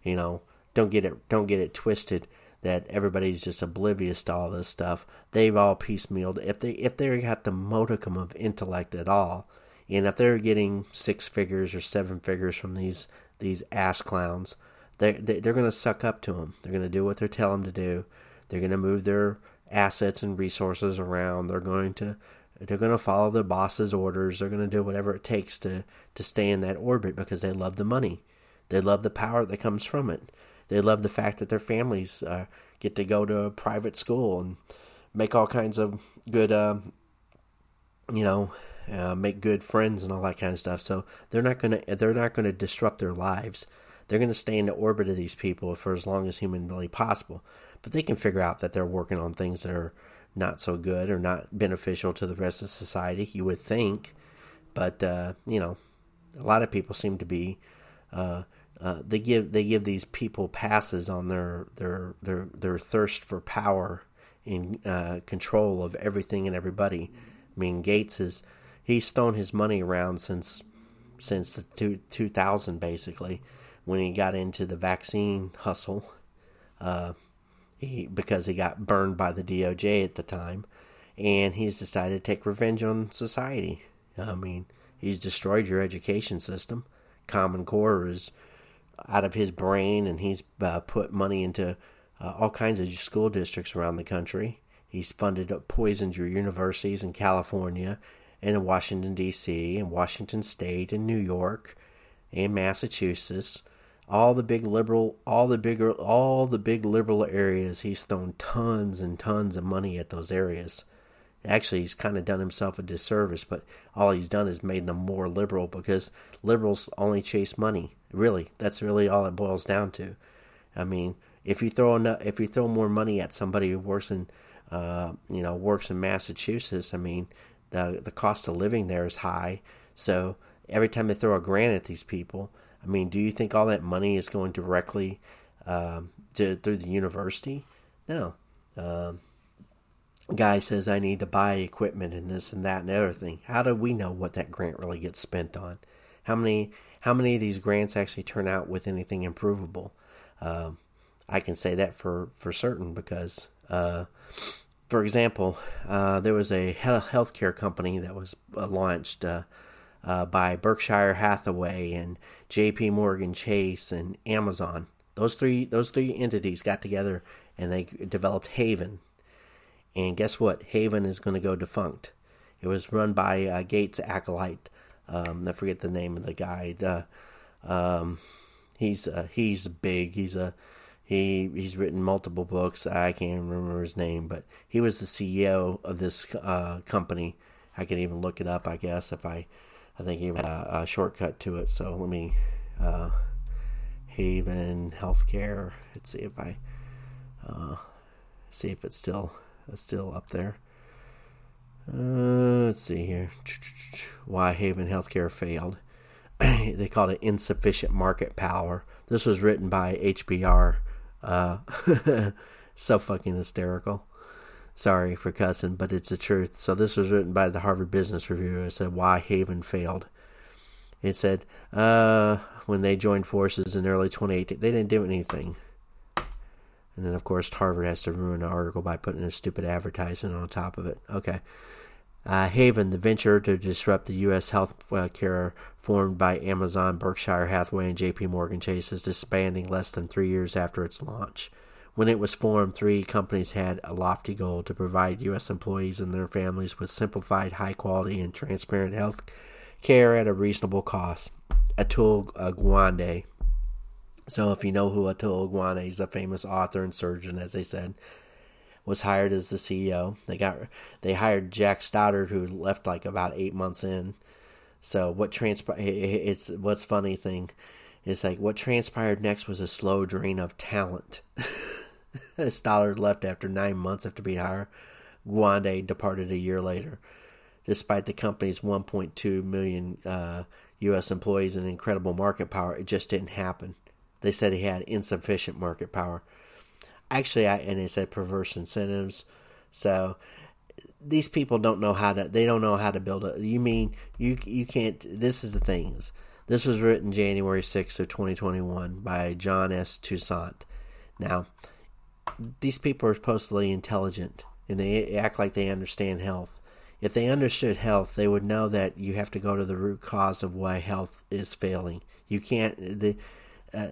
You know, don't get it don't get it twisted that everybody's just oblivious to all this stuff. They've all piecemealed. If they if they got the modicum of intellect at all, and if they're getting six figures or seven figures from these these ass clowns, they they're going to suck up to them. They're going to do what they tell them to do. They're going to move their assets and resources around. They're going to they're going to follow the boss's orders. They're going to do whatever it takes to to stay in that orbit because they love the money. They love the power that comes from it. They love the fact that their families uh, get to go to a private school and make all kinds of good, uh, you know, uh, make good friends and all that kind of stuff. So they're not gonna they're not gonna disrupt their lives. They're gonna stay in the orbit of these people for as long as humanly possible. But they can figure out that they're working on things that are not so good or not beneficial to the rest of society. You would think, but uh, you know, a lot of people seem to be. Uh, uh, they give they give these people passes on their their their their thirst for power and uh, control of everything and everybody. I mean, Gates is he's thrown his money around since since the two, 2000 basically when he got into the vaccine hustle. Uh, he because he got burned by the DOJ at the time, and he's decided to take revenge on society. I mean, he's destroyed your education system. Common Core is out of his brain, and he's uh, put money into uh, all kinds of school districts around the country. He's funded, uh, poisoned your universities in California and in Washington D.C. and Washington State and New York and Massachusetts all the big liberal all the bigger all the big liberal areas he's thrown tons and tons of money at those areas actually he's kind of done himself a disservice but all he's done is made them more liberal because liberals only chase money really that's really all it boils down to i mean if you throw enough, if you throw more money at somebody who works in uh, you know works in massachusetts i mean the the cost of living there is high so every time they throw a grant at these people I mean, do you think all that money is going directly um, to through the university? No. Um, guy says I need to buy equipment and this and that and the other thing. How do we know what that grant really gets spent on? How many how many of these grants actually turn out with anything improvable? Um, I can say that for for certain because, uh, for example, uh, there was a healthcare company that was uh, launched uh, uh, by Berkshire Hathaway and J.P. Morgan Chase and Amazon. Those three those three entities got together and they developed Haven. And guess what? Haven is going to go defunct. It was run by uh, Gates acolyte. Um, I forget the name of the guy. Um, he's uh, he's big. He's a he he's written multiple books. I can't remember his name, but he was the CEO of this uh, company. I can even look it up, I guess, if I I think he had a, a shortcut to it. So let me uh, Haven Healthcare. Let's see if I uh, see if it's still it's still up there. Uh, let's see here. Why Haven Healthcare failed. they called it insufficient market power. This was written by HBR. Uh, so fucking hysterical. Sorry for cussing, but it's the truth. So this was written by the Harvard Business Review. It said why Haven failed. It said uh, when they joined forces in early 2018, they didn't do anything. And then, of course, Harvard has to ruin the article by putting a stupid advertisement on top of it. Okay. Uh, Haven, the venture to disrupt the U.S. health care formed by Amazon, Berkshire Hathaway, and J.P. Morgan Chase, is disbanding less than three years after its launch. When it was formed, three companies had a lofty goal to provide U.S. employees and their families with simplified, high quality, and transparent health care at a reasonable cost. Atul Gawande. So, if you know who Atul Gawande is, a famous author and surgeon, as they said, was hired as the CEO. They got they hired Jack Stoddard, who left like about eight months in. So what transpired? It's what's funny thing is like what transpired next was a slow drain of talent. Stoddard left after nine months after being hired. Gawande departed a year later. Despite the company's 1.2 million uh, U.S. employees and incredible market power, it just didn't happen. They said he had insufficient market power actually I, and it said perverse incentives. So these people don't know how to they don't know how to build a you mean you you can't this is the things. This was written january 6th of 2021 by john s. Toussaint. Now these people are supposedly intelligent and they act like they understand health. If they understood health they would know that you have to go to the root cause of why health is failing. You can't the uh,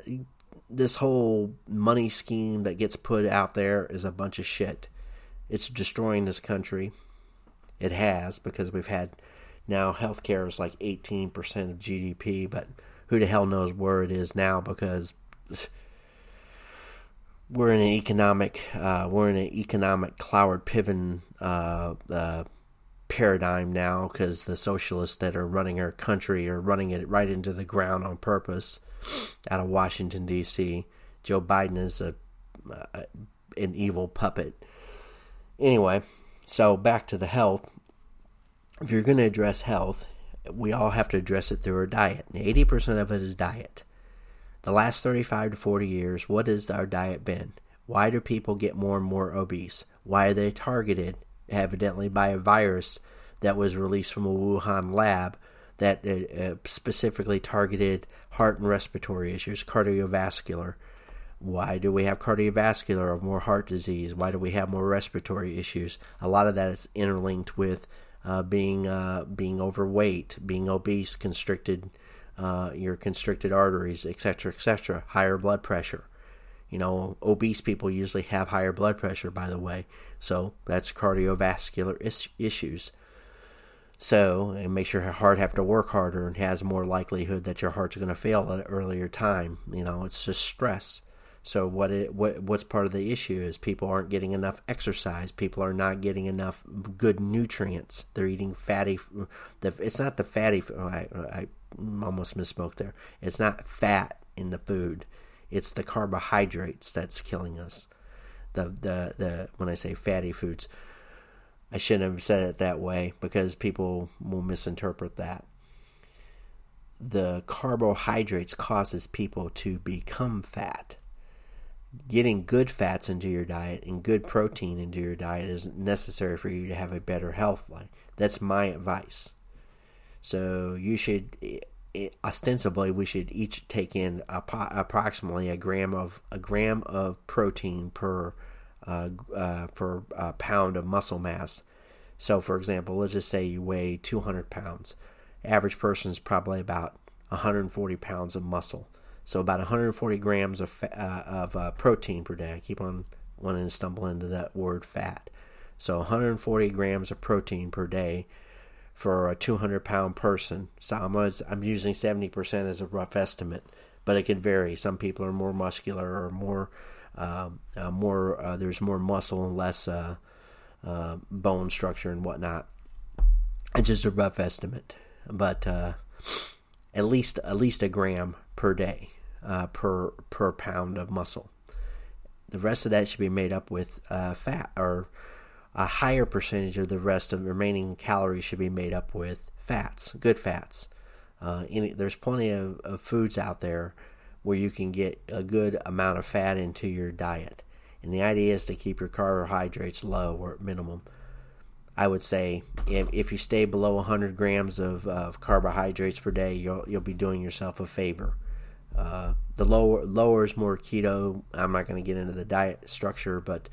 this whole money scheme that gets put out there is a bunch of shit. It's destroying this country. It has because we've had now healthcare is like 18% of GDP, but who the hell knows where it is now because we're in an economic uh, we're in an economic Cloward Piven uh, uh, paradigm now because the socialists that are running our country are running it right into the ground on purpose out of Washington D.C. Joe Biden is a, an evil puppet. Anyway, so back to the health. If you're going to address health, we all have to address it through our diet. Eighty percent of it is diet. The last 35 to 40 years, what has our diet been? Why do people get more and more obese? Why are they targeted, evidently, by a virus that was released from a Wuhan lab that uh, uh, specifically targeted heart and respiratory issues, cardiovascular. Why do we have cardiovascular or more heart disease? Why do we have more respiratory issues? A lot of that is interlinked with uh, being uh, being overweight, being obese, constricted uh, your constricted arteries, etc., etc. Higher blood pressure. You know, obese people usually have higher blood pressure, by the way. So that's cardiovascular is- issues. So, and makes your heart have to work harder and has more likelihood that your heart's going to fail at an earlier time. You know, it's just stress. So what it what what's part of the issue is people aren't getting enough exercise. People are not getting enough good nutrients. They're eating fatty. It's not the fatty. Oh, I, I almost misspoke there. It's not fat in the food. It's the carbohydrates that's killing us. The the the when I say fatty foods, I shouldn't have said it that way because people will misinterpret that. The carbohydrates causes people to become fat. Getting good fats into your diet and good protein into your diet is necessary for you to have a better health life. That's my advice. So you should ostensibly we should each take in approximately a gram of a gram of protein per uh, uh, for a pound of muscle mass. So, for example, let's just say you weigh 200 pounds. Average person is probably about 140 pounds of muscle. So, about 140 grams of, uh, of uh, protein per day. I keep on wanting to stumble into that word fat. So, 140 grams of protein per day for a 200 pound person. So, I'm, I'm using 70% as a rough estimate, but it could vary. Some people are more muscular or more more uh, there's more muscle and less uh, uh, bone structure and whatnot. It's just a rough estimate, but uh, at least at least a gram per day per per pound of muscle. The rest of that should be made up with fat, or a higher percentage of the rest of the remaining calories should be made up with fats, good fats. Any, there's plenty of, of foods out there where you can get a good amount of fat into your diet. And the idea is to keep your carbohydrates low or at minimum. I would say if, if you stay below 100 grams of, of carbohydrates per day, you'll you'll be doing yourself a favor. Uh, the lower lower is more keto. I'm not going to get into the diet structure, but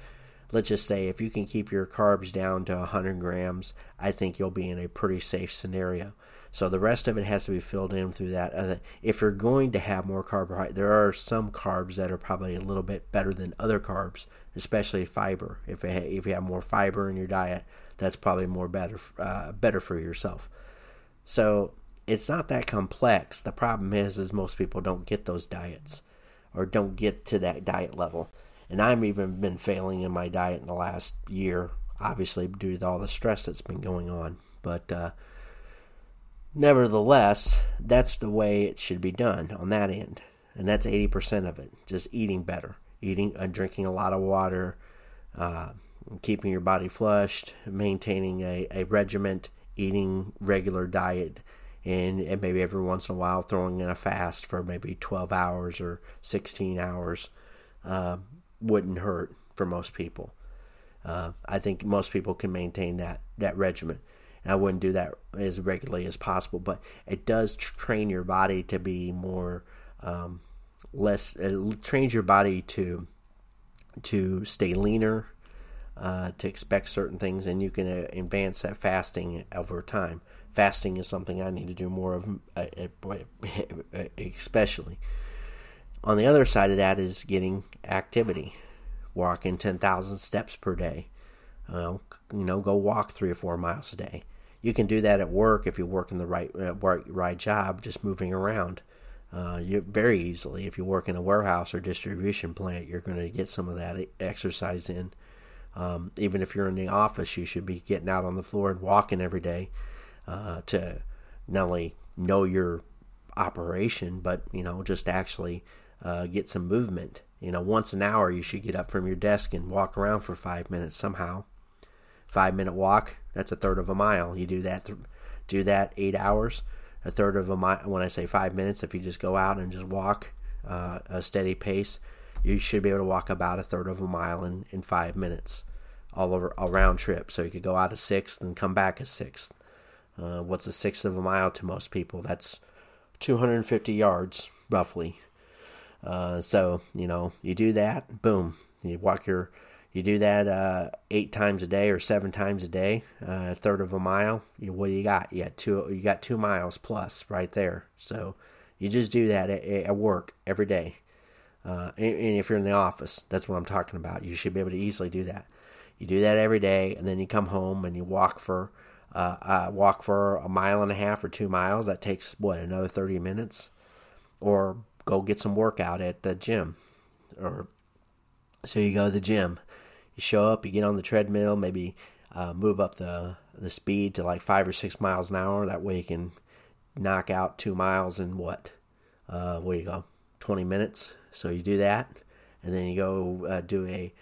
let's just say if you can keep your carbs down to 100 grams, I think you'll be in a pretty safe scenario. So the rest of it has to be filled in through that. If you're going to have more carbohydrate, there are some carbs that are probably a little bit better than other carbs, especially fiber. If if you have more fiber in your diet, that's probably more better uh, better for yourself. So it's not that complex. The problem is, is most people don't get those diets or don't get to that diet level. And I've even been failing in my diet in the last year, obviously due to all the stress that's been going on. But uh, nevertheless, that's the way it should be done on that end, and that's eighty percent of it. Just eating better, eating, uh, drinking a lot of water, uh, keeping your body flushed, maintaining a, a regiment, eating regular diet, and, and maybe every once in a while throwing in a fast for maybe twelve hours or sixteen hours uh, wouldn't hurt for most people. Uh, I think most people can maintain that that regimen. And I wouldn't do that as regularly as possible, but it does train your body to be more um, less. It trains your body to to stay leaner, uh, to expect certain things, and you can uh, advance that fasting over time. Fasting is something I need to do more of, uh, uh especially. On the other side of that is getting activity, walking ten thousand steps per day. Well, you know, go walk three or four miles a day. You can do that at work if you're working the right uh, right, right job, just moving around. Uh, you very easily, if you work in a warehouse or distribution plant, you're going to get some of that exercise in. Um, even if you're in the office, you should be getting out on the floor and walking every day uh, to not only know your operation, but you know just actually uh, get some movement. You know, once an hour, you should get up from your desk and walk around for five minutes somehow five minute walk, that's a third of a mile. You do that, th- do that eight hours, a third of a mile. When I say five minutes, if you just go out and just walk uh, a steady pace, you should be able to walk about a third of a mile in, in five minutes, all over a round trip. So you could go out a sixth and come back a sixth. Uh, what's a sixth of a mile to most people? That's 250 yards roughly. Uh, so you know you do that, boom, you walk your you do that uh, eight times a day or seven times a day, uh, a third of a mile. You, what do you got? You got two. You got two miles plus right there. So you just do that at, at work every day. Uh, and, and, if you're in the office, that's what I'm talking about. You should be able to easily do that. You do that every day, and then you come home and you walk for uh, uh, walk for a mile and a half or two miles. That takes what another 30 minutes, or go get some workout at the gym, or so you go to the gym show up, you get on the treadmill, maybe uh, move up the the speed to like five or six miles an hour. That way you can knock out two miles in what? Uh, where you go? 20 minutes. So you do that, and then you go uh, do a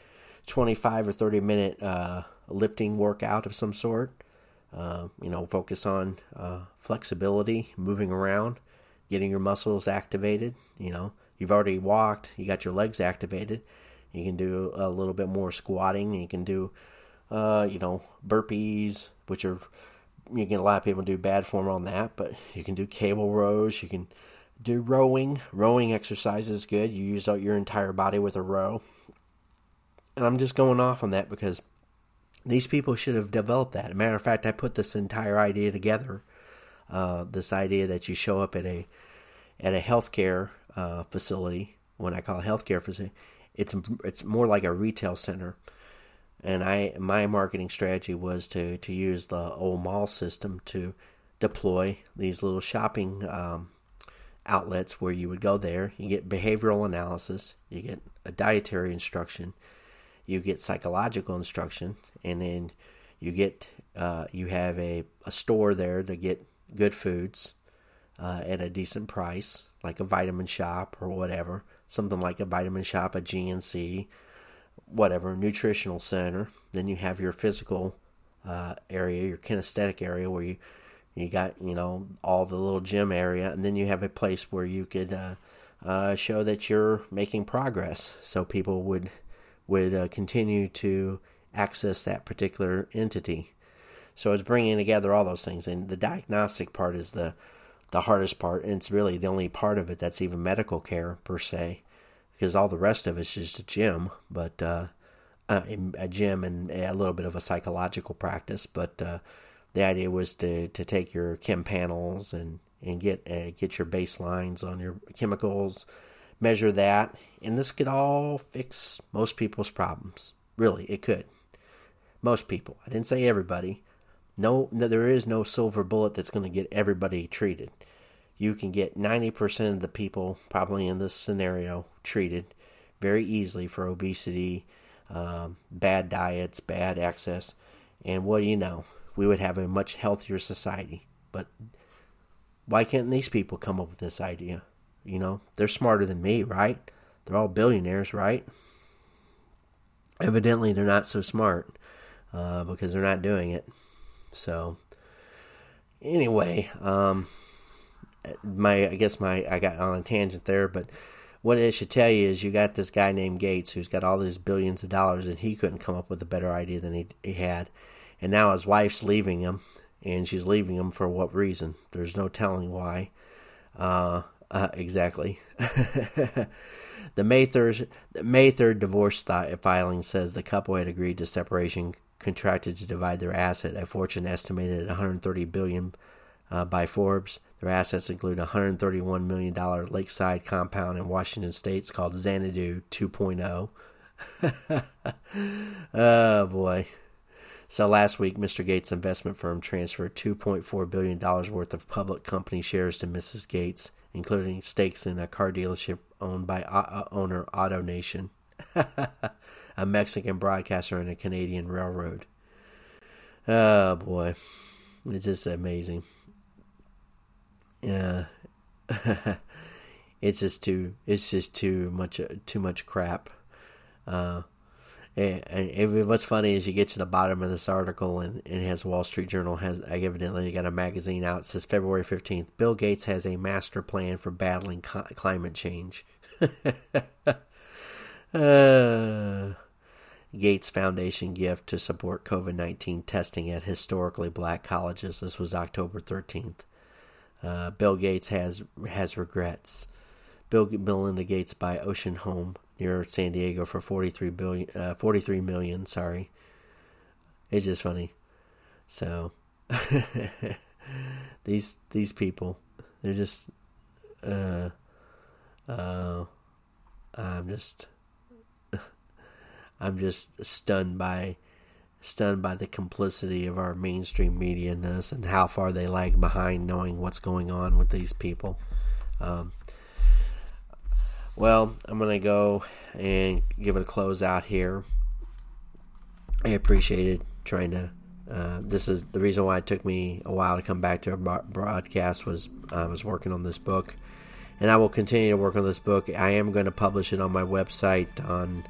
25 or 30 minute uh, lifting workout of some sort. Uh, you know, focus on uh, flexibility, moving around, getting your muscles activated. You know, you've already walked, you got your legs activated. You can do a little bit more squatting. You can do, uh, you know, burpees, which are you can a lot of people do bad form on that, but you can do cable rows. You can do rowing. Rowing exercise is good. You use out your entire body with a row. And I'm just going off on that because these people should have developed that. Matter of fact, I put this entire idea together. Uh, this idea that you show up at a at a healthcare uh, facility. When I call a healthcare facility, it's it's more like a retail center. And I my marketing strategy was to to use the old mall system to deploy these little shopping um, outlets where you would go there. You get behavioral analysis, you get a dietary instruction, you get psychological instruction, and then you get uh, you have a, a store there to get good foods uh, at a decent price, like a vitamin shop or whatever something like a vitamin shop, a GNC, whatever, nutritional center. Then you have your physical uh, area, your kinesthetic area where you you got you know all the little gym area, and then you have a place where you could uh, uh, show that you're making progress. So people would would uh, continue to access that particular entity. So it's bringing together all those things, and the diagnostic part is the the hardest part, and it's really the only part of it that's even medical care per se, because all the rest of it's just a gym, but uh, uh, a gym and a little bit of a psychological practice. But uh, the idea was to to take your chem panels and and get uh, get your baselines on your chemicals, measure that, and this could all fix most people's problems. Really, it could. Most people. I didn't say everybody. No, there is no silver bullet that's going to get everybody treated. You can get 90% of the people, probably in this scenario, treated very easily for obesity, um, bad diets, bad access, and what do you know? We would have a much healthier society. But why can't these people come up with this idea? You know, they're smarter than me, right? They're all billionaires, right? Evidently, they're not so smart uh, because they're not doing it. So, anyway, um, my I guess my I got on a tangent there, but what it should tell you is you got this guy named Gates who's got all these billions of dollars, and he couldn't come up with a better idea than he, he had, and now his wife's leaving him, and she's leaving him for what reason? There's no telling why. Uh, uh, exactly. the May third the May third divorce filing says the couple had agreed to separation contracted to divide their asset, a fortune estimated at 130 billion uh, by Forbes. Their assets include a 131 million dollar lakeside compound in Washington State called Xanadu 2.0. oh boy. So last week, Mr. Gates' investment firm transferred $2.4 billion worth of public company shares to Mrs. Gates, including stakes in a car dealership owned by uh, owner AutoNation. a Mexican broadcaster and a Canadian railroad. Oh boy, it's just amazing. Yeah, it's just too. It's just too much. Too much crap. Uh, and, and, what's funny is you get to the bottom of this article and, and it has Wall Street Journal has evidently got a magazine out. It says February fifteenth. Bill Gates has a master plan for battling co- climate change. uh, Gates Foundation gift to support COVID 19 testing at historically black colleges. This was October 13th. Uh, Bill Gates has has regrets. Bill Melinda Gates buy Ocean Home near San Diego for 43 billion uh, 43 million, sorry. It's just funny. So these these people they're just uh uh I'm just I'm just stunned by stunned by the complicity of our mainstream media in this and how far they lag behind knowing what's going on with these people. Um, well, I'm going to go and give it a close out here. I appreciated trying to. Uh, this is the reason why it took me a while to come back to a broadcast was I was working on this book, and I will continue to work on this book. I am going to publish it on my website on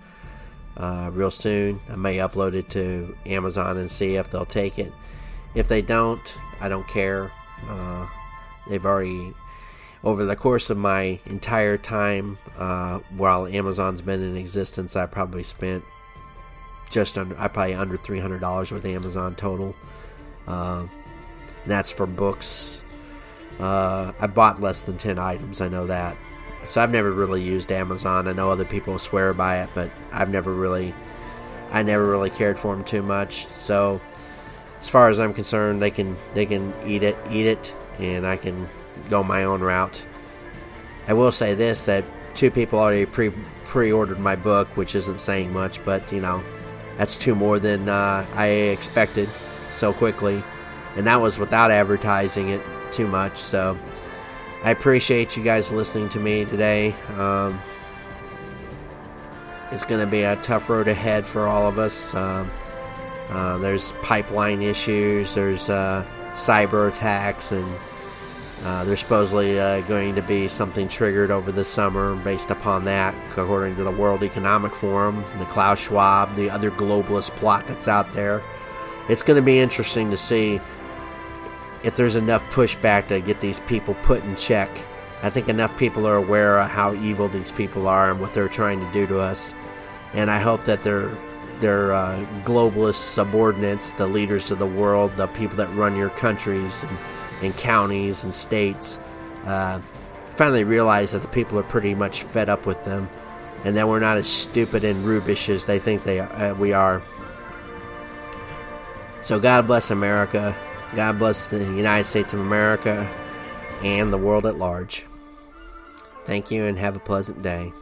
uh, real soon. I may upload it to Amazon and see if they'll take it. If they don't, I don't care. Uh, they've already, over the course of my entire time uh, while Amazon's been in existence, I probably spent just under, I probably under three hundred dollars with Amazon total. Uh, that's for books. Uh, I bought less than ten items. I know that. So I've never really used Amazon. I know other people swear by it, but I've never really, I never really cared for them too much. So as far as I'm concerned, they can they can eat it, eat it, and I can go my own route. I will say this: that two people already pre pre-ordered my book, which isn't saying much, but you know, that's two more than uh, I expected so quickly, and that was without advertising it too much. So I appreciate you guys listening to me today. Um, it's going to be a tough road ahead for all of us. Um, uh, there's pipeline issues, there's uh, cyber attacks, and uh, there's supposedly uh, going to be something triggered over the summer based upon that, according to the World Economic Forum, the Klaus Schwab, the other globalist plot that's out there. It's going to be interesting to see if there's enough pushback to get these people put in check. I think enough people are aware of how evil these people are and what they're trying to do to us. and I hope that their their uh, globalist subordinates, the leaders of the world, the people that run your countries and, and counties and states, uh, finally realize that the people are pretty much fed up with them, and that we're not as stupid and rubish as they think they uh, we are. So God bless America. God bless the United States of America and the world at large. Thank you and have a pleasant day.